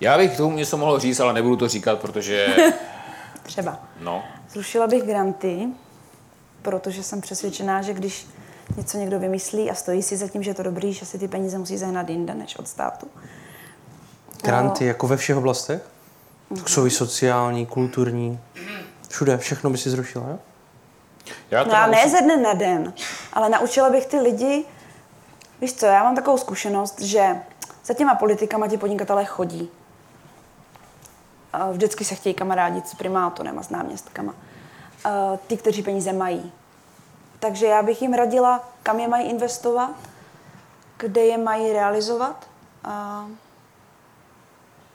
Já bych k tomu něco mohl říct, ale nebudu to říkat, protože, (laughs) Třeba. no, Zrušila bych granty, protože jsem přesvědčená, že když něco někdo vymyslí a stojí si za tím, že je to dobrý, že si ty peníze musí zahnat jinde než od státu. Granty jako ve všech oblastech? Tak jsou i sociální, kulturní, všude, všechno by si zrušila, jo? já to No a mám ne ze dne na den, ale naučila bych ty lidi, víš co, já mám takovou zkušenost, že za těma politikama ti podnikatelé chodí. A Vždycky se chtějí kamarádit s primátorem a s náměstkama. A Ty, kteří peníze mají. Takže já bych jim radila, kam je mají investovat, kde je mají realizovat a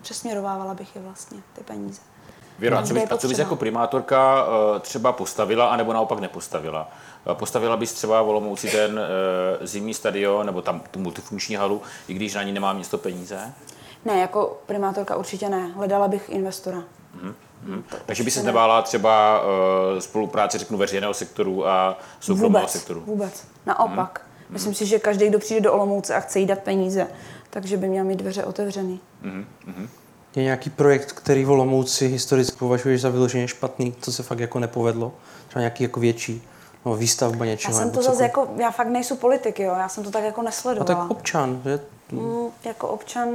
přesměrovávala bych je vlastně, ty peníze. Věro, a co bys, a co bys jako primátorka eh, třeba postavila, anebo naopak nepostavila? Eh, Postavila bys třeba v Olomouci ten eh, zimní stadion, nebo tam tu multifunkční halu, i když na ní nemá město peníze? Ne, jako primátorka určitě ne. Hledala bych investora. Takže by se nebála třeba eh, spolupráce, řeknu, veřejného sektoru a soukromého sektoru? vůbec. Naopak. Myslím si, že každý, kdo přijde do Olomouce a chce jí dát peníze, takže by měl mít dveře otevřený. Je nějaký projekt, který v Olomouci historicky považuješ za vyloženě špatný, co se fakt jako nepovedlo? Třeba nějaký jako větší no, výstavba Já něčeho? jsem nebo to zase jako, já fakt nejsou politik, jo, já jsem to tak jako nesledovala. tak občan, že? Mm, jako občan,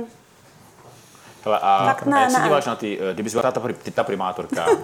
Hele, a, Tak ne, a jak se ne. díváš na ty, eh, kdyby byla ta, ty, ta primátorka, uh,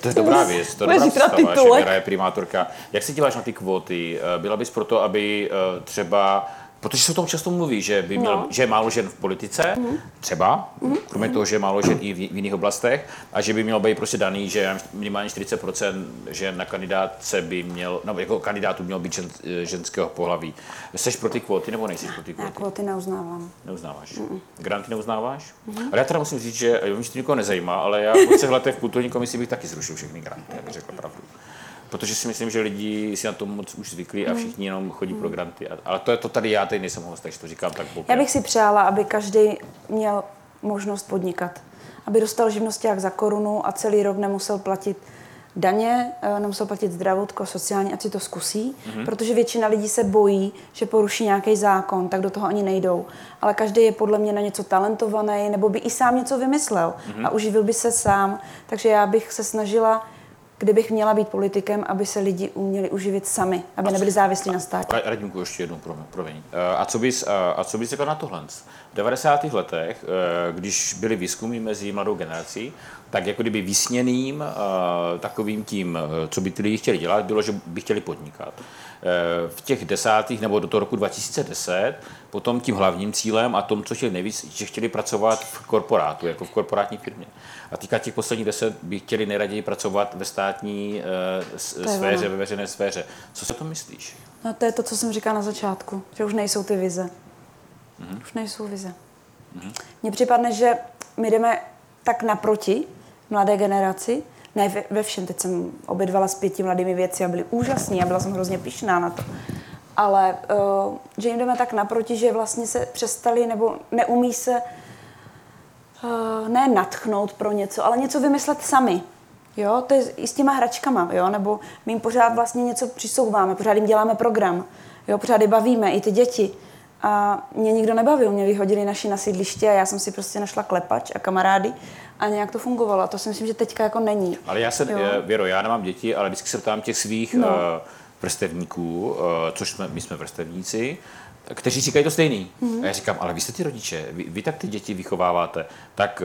to je dobrá věc, to je dobrá představa, že. Věra je primátorka. Jak se díváš na ty kvóty? Eh, Byla bys proto, aby třeba Protože se o tom často mluví, že, by měl, No. že je málo žen v politice, Mhm. třeba, kromě toho, že je málo žen i v, v jiných oblastech, a že by mělo být prostě daný, že minimálně 40% žen na kandidátce by měl, no jako kandidátů mělo být žen, ženského pohlaví. Jsi pro ty kvóty nebo nejsi pro ty já kvóty? kvóty neuznávám. Neuznáváš. Granty neuznáváš? Ale já teda musím říct, že já vím, že to nikoho nezajímá, ale já po třech letech v kulturní komisi bych taky zrušil všechny granty, abych řekl pravdu. Protože si myslím, že lidi si na to moc už zvyklí a všichni jenom chodí pro granty. A- Ale to je to tady já, tady nejsem host, takže to říkám tak bokem. Já bych si přála, aby každý měl možnost podnikat. Aby dostal živnosták za korunu a celý rok nemusel platit daně, eh, nemusel platit zdravotko, sociální, ať si to zkusí, mm-hmm. protože většina lidí se bojí, že poruší nějaký zákon, tak do toho ani nejdou. Ale každý je podle mě na něco talentovaný, nebo by i sám něco vymyslel mm-hmm. a uživil by se sám. Takže já bych se snažila, kdybych měla být politikem, aby se lidi uměli uživit sami, aby nebyli závislí na státě. Ra- Radimku, ještě jednou, promiň. Eh, A co bys, a, a co bys řekl na tohle? V 90. letech, eh, když byly výzkumy mezi mladou generací, tak jako kdyby vysněným eh, takovým tím, eh, co by ty lidi chtěli dělat, bylo, že by chtěli podnikat. Eh, V těch desátých nebo do toho roku 2010 potom tím hlavním cílem a tom, co chtěli nejvíc, že chtěli pracovat v korporátu, jako v korporátní firmě. A teďka těch posledních deset by chtěli nejraději pracovat ve státní je sféře, ve veřejné sféře. Co si o tom myslíš? No to je to, co jsem říkala na začátku, že už nejsou ty vize. Mm-hmm. Už nejsou vize. Mm-hmm. Mně připadne, že my jdeme tak naproti mladé generaci, ne ve, ve všem, teď jsem obědvala s pěti mladými věci a byli úžasní a byla jsem hrozně pišná na to. Ale uh, že jim jdeme tak naproti, že vlastně se přestali nebo neumí se uh, ne natchnout pro něco, ale něco vymyslet sami. Jo, to je i s těma hračkama, jo, nebo my jim pořád vlastně něco přisouváme, pořád jim děláme program, jo, pořád je bavíme, i ty děti. A mě nikdo nebavil, mě vyhodili naši na sídliště a já jsem si prostě našla klepač a kamarády a nějak to fungovalo. A to si myslím, že teďka jako není. Ale já se, Jo. je, Věro, já nemám děti, ale vždycky se ptám těch svých no. Uh, vrstevníků, uh, což jsme, my jsme vrstevníci, kteří říkají to stejný. Mhm. Mm-hmm. A já říkám, ale vy jste ty rodiče, vy, vy tak ty děti vychováváte. Tak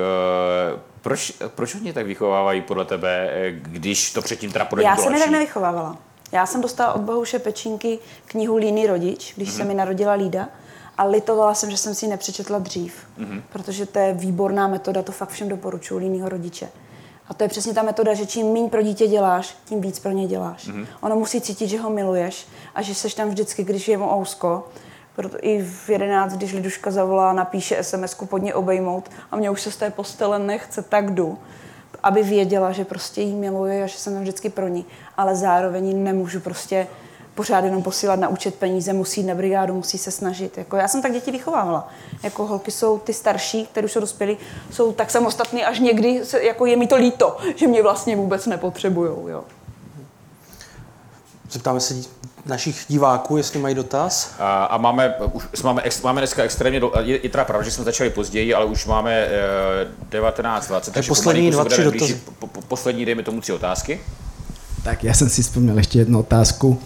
uh, proč, proč oni tak vychovávají podle tebe, eh, když to předtím teda podle Já jsem je tak nevychovávala. Já jsem dostala od Bohuše Pečínky knihu Líný rodič, když mm-hmm. se mi narodila Lída. A litovala jsem, že jsem si ji nepřečetla dřív, mm-hmm. protože to je výborná metoda, to fakt všem doporučuji, línýho rodiče. A to je přesně ta metoda, že čím méně pro dítě děláš, tím víc pro ně děláš. Mm-hmm. Ono musí cítit, že ho miluješ a že seš tam vždycky, když je mu ousko. Proto i v 11, když Liduška zavolá, napíše SMS-ku pod ně obejmout a mě už se z té postele nechce, tak jdu aby věděla, že prostě jí miluje a že jsem tam vždycky pro ní. Ale zároveň nemůžu prostě pořád jenom posílat na účet peníze, musí na brigádu, musí se snažit. Jako já jsem tak děti vychovávala. Jako holky jsou ty starší, které už jsou dospělí, jsou tak samostatné, až někdy se, jako je mi to líto, že mě vlastně vůbec nepotřebujou. Jo. Zeptáme se našich diváků, jestli mají dotaz. A, a máme, už máme, ex, máme dneska extrémně, do, je, je teda pravda, že jsme začali později, ale už máme eh, 19.20, takže poslední dva, tři dotazy. po, po, poslední, dejme tomu, tři otázky. Tak já jsem si vzpomněl ještě jednu otázku.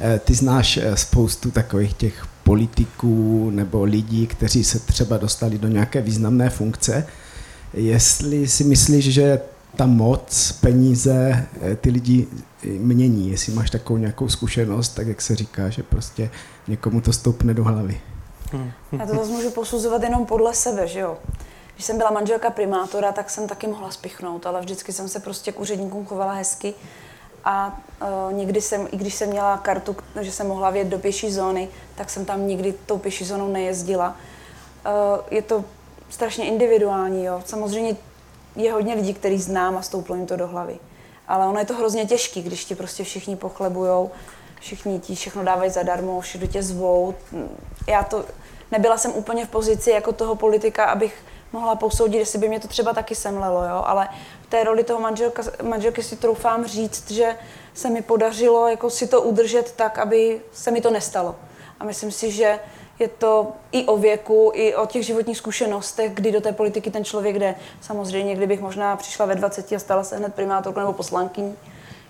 Eh, Ty znáš eh, spoustu takových těch politiků nebo lidí, kteří se třeba dostali do nějaké významné funkce. Jestli si myslíš, že ta moc, peníze eh, ty lidi mění, jestli máš takovou nějakou zkušenost, tak jak se říká, že prostě někomu to stoupne do hlavy. Já to zase můžu posuzovat jenom podle sebe, že jo. Když jsem byla manželka primátora, tak jsem taky mohla spichnout, ale vždycky jsem se prostě k úředníkům chovala hezky. A uh, někdy jsem, i když jsem měla kartu, že jsem mohla vjet do pěší zóny, tak jsem tam nikdy tou pěší zónou nejezdila. Uh, je to strašně individuální, jo. Samozřejmě je hodně lidí, který znám a stouplo jim to do hlavy. Ale ono je to hrozně těžký, když ti prostě všichni pochlebujou, všichni ti všechno dávají zadarmo, všude tě zvou. Já to, nebyla jsem úplně v pozici jako toho politika, abych mohla posoudit, jestli by mě to třeba taky semlelo, jo? ale v té roli toho manželka, manželky si troufám říct, že se mi podařilo jako si to udržet tak, aby se mi to nestalo. A myslím si, že je to i o věku, i o těch životních zkušenostech, kdy do té politiky ten člověk jde. Samozřejmě, kdybych možná přišla ve 20 a stala se hned primátorkou nebo poslankyní,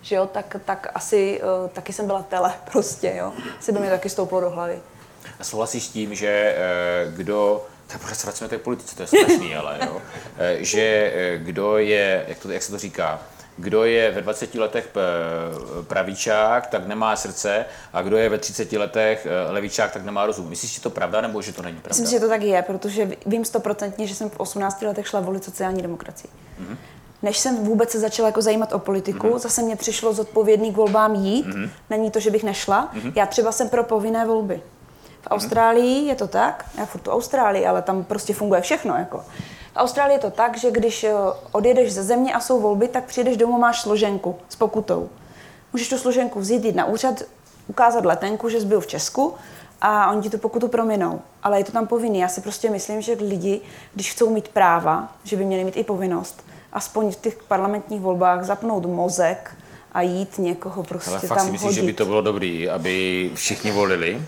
že jo, tak, tak asi uh, taky jsem byla tele prostě, jo. Asi by mi taky stouplo do hlavy. Souhlasíš s tím, že eh, kdo, tak pořád se vracíme k politice, to je strašný, ale jo, Eh, že eh, kdo je, jak, to, jak se to říká, kdo je ve 20 letech p- pravíčák, tak nemá srdce, a kdo je ve 30 letech eh, levíčák, tak nemá rozum. Myslíš, že to pravda, nebo že to není pravda? Myslím si, že to tak je, protože vím stoprocentně, že jsem v 18 letech šla volit sociální demokracii. Mhm. Než jsem vůbec se začala jako zajímat o politiku, zase mě přišlo zodpovědný k volbám jít. Mhm. Není to, že bych nešla. Já třeba jsem pro povinné volby. V Austrálii je to tak, já furt tu Austrálii, ale tam prostě funguje všechno. Jako. V Austrálii je to tak, že když eh, odjedeš ze země a jsou volby, tak přijdeš domů, máš složenku s pokutou. Můžeš tu složenku vzít, jít na úřad, ukázat letenku, že jsi byl v Česku a oni ti tu pokutu prominou. Ale je to tam povinný. Já si prostě myslím, že lidi, když chcou mít práva, že by měli mít i povinnost, aspoň v těch parlamentních volbách zapnout mozek a jít někoho prostě Ale fakt tam si myslíš, hodit. že by to bylo dobrý, aby všichni volili?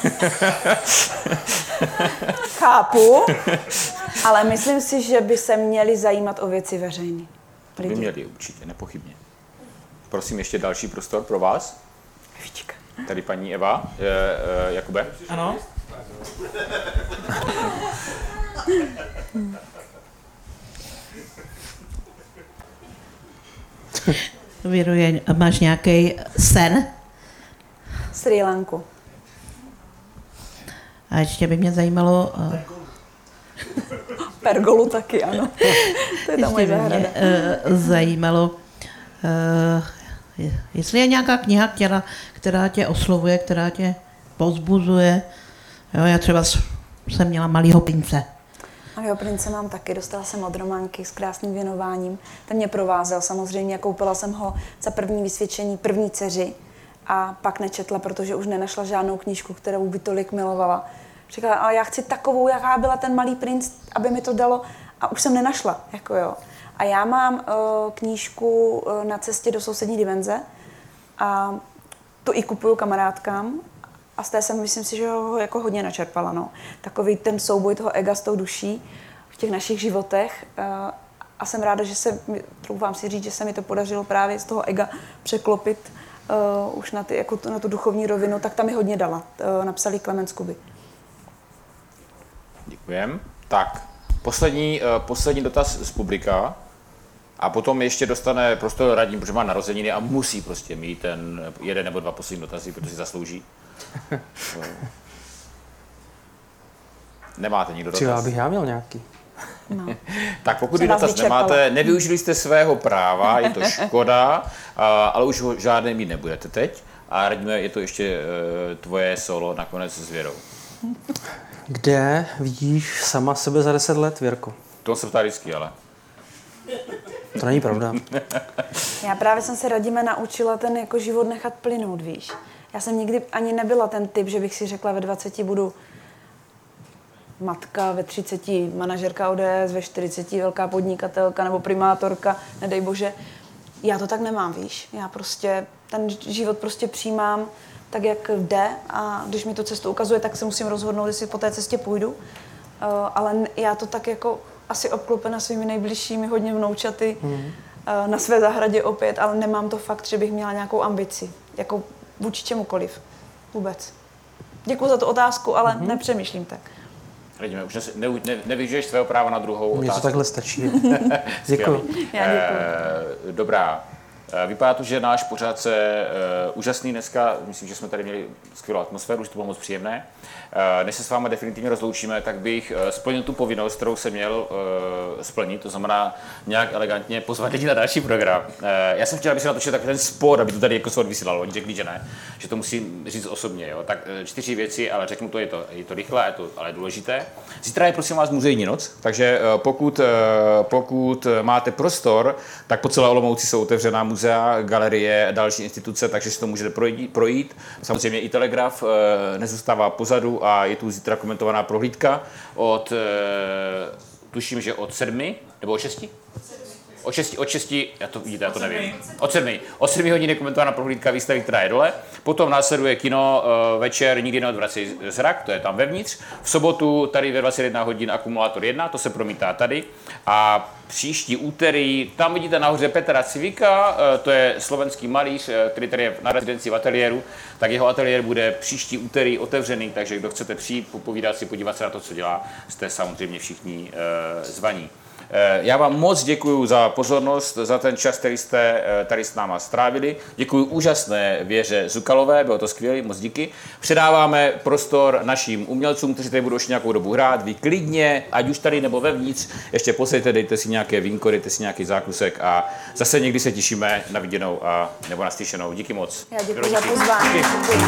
(laughs) Chápu, ale myslím si, že by se měli zajímat o věci veřejné. To by měli určitě, nepochybně. Prosím, ještě další prostor pro vás. Evička. Tady paní Eva, je, e, Jakube. Ano. Věruje, máš nějaký sen? Sri Lanku. A ještě by mě zajímalo, eh, (laughs) Pergolu taky, ano. to je ta moje zahrada. mě eh, zajímalo, eh, jestli je nějaká kniha, která, která tě oslovuje, která tě pozbuzuje. Jo, já třeba jsem měla malýho prince. Malého prince mám taky, dostala jsem od Románky s krásným věnováním. Ten mě provázel samozřejmě, koupila jsem ho za první vysvědčení první dceři a pak nečetla, protože už nenašla žádnou knížku, kterou by tolik milovala. Říkala, ale já chci takovou, jaká byla ten malý princ, aby mi to dalo a už jsem nenašla, jako jo. A já mám uh, knížku uh, na cestě do sousední dimenze a to i kupuju kamarádkám a z té jsem, myslím si, že ho jako hodně načerpala. No. Takový ten souboj toho ega s tou duší v těch našich životech. eh, A jsem ráda, že se, troufám si říct, že se mi to podařilo právě z toho ega překlopit uh, už na, ty, jako tu, na tu duchovní rovinu, tak tam mi hodně dala. Uh, napsali Klemens Kuby. Děkujem. Tak, poslední, uh, poslední dotaz z publika. A potom ještě dostane prostor radní, protože má narozeniny a musí prostě mít ten jeden nebo dva poslední dotazy, protože si zaslouží. (laughs) Nemáte nikdo Třeba dotaz? bych já měl nějaký. No. (laughs) Tak pokud dotaz nemáte, nevyužili jste svého práva, je to (laughs) škoda, a, ale už ho žádné mít nebudete teď. A radíme, je to ještě uh, tvoje solo nakonec s Věrou. Kde vidíš sama sebe za 10 let, Věrko? To se ptá vždycky, ale. To není pravda. (laughs) Já právě jsem se radíme naučila ten jako život nechat plynout, víš. Já jsem nikdy ani nebyla ten typ, že bych si řekla ve 20 budu matka, ve 30 manažerka ODS, ve 40 velká podnikatelka nebo primátorka, nedej bože. Já to tak nemám, víš. Já prostě ten život prostě přijímám tak, jak jde a když mi to cestu ukazuje, tak se musím rozhodnout, jestli po té cestě půjdu. Eh, ale já to tak jako asi obklopena svými nejbližšími, hodně vnoučaty, eh, na své zahradě opět, ale nemám to fakt, že bych měla nějakou ambici, jako vůči čemukoliv. Vůbec. Děkuji za tu otázku, ale Mhm. nepřemýšlím tak. Vidíme, už ne, ne, ne, nevyžuješ svého práva na druhou Mně to otázku. takhle stačí. (laughs) Děkuji. Já děkuji. Eh, dobrá. Eh, Vypadá to, že náš pořád se uh, úžasný dneska, myslím, že jsme tady měli skvělou atmosféru, že to bylo moc příjemné. Uh, než se s vámi definitivně rozloučíme, tak bych uh, splnil tu povinnost, kterou jsem měl uh, splnit, to znamená nějak elegantně pozvat lidi na další program. Uh, já jsem chtěl, aby se natočil takový ten spor, aby to tady jako se odvysílalo. Oni řekli, že ne, že to musím říct osobně. Jo. Tak eh, čtyři věci, ale řeknu to, je to, je to rychle, je to ale důležité. Zítra je prosím vás muzejní noc, takže eh, pokud, eh, pokud máte prostor, tak po celé Olomouci jsou otevřená muzea, galerie, další instituce, takže si to můžete projít. Samozřejmě i Telegraf eh, nezůstává pozadu a je tu zítra komentovaná prohlídka od, eh, tuším, že od sedmi, nebo od šesti? Od 6, od 6, já to vidíte, já to nevím. Od 7. Od 7 hodin je komentovaná prohlídka výstavy, která je dole. Potom následuje kino uh, večer, nikdy neodvracej zrak, to je tam vevnitř. V sobotu tady ve 21 hodin akumulátor 1, to se promítá tady. A příští úterý, tam vidíte nahoře Petra Civika, eh, to je slovenský malíř, eh, který tady je na rezidenci v ateliéru, tak jeho ateliér bude příští úterý otevřený, takže kdo chcete přijít, popovídat si, podívat se na to, co dělá, jste samozřejmě všichni zvaní. Eh, Já vám moc děkuji za pozornost, za ten čas, který jste eh, tady s náma strávili. Děkuji úžasné Věře Zukalové, bylo to skvělé, moc díky. Předáváme prostor našim umělcům, kteří tady budou ještě nějakou dobu hrát. Vy klidně, ať už tady nebo vevnitř, ještě posejte, dejte si nějaké vínko, dejte si nějaký zákusek a zase někdy se těšíme na viděnou a nebo na slyšenou. Díky moc. Já děkuji za pozvání. Děkuji.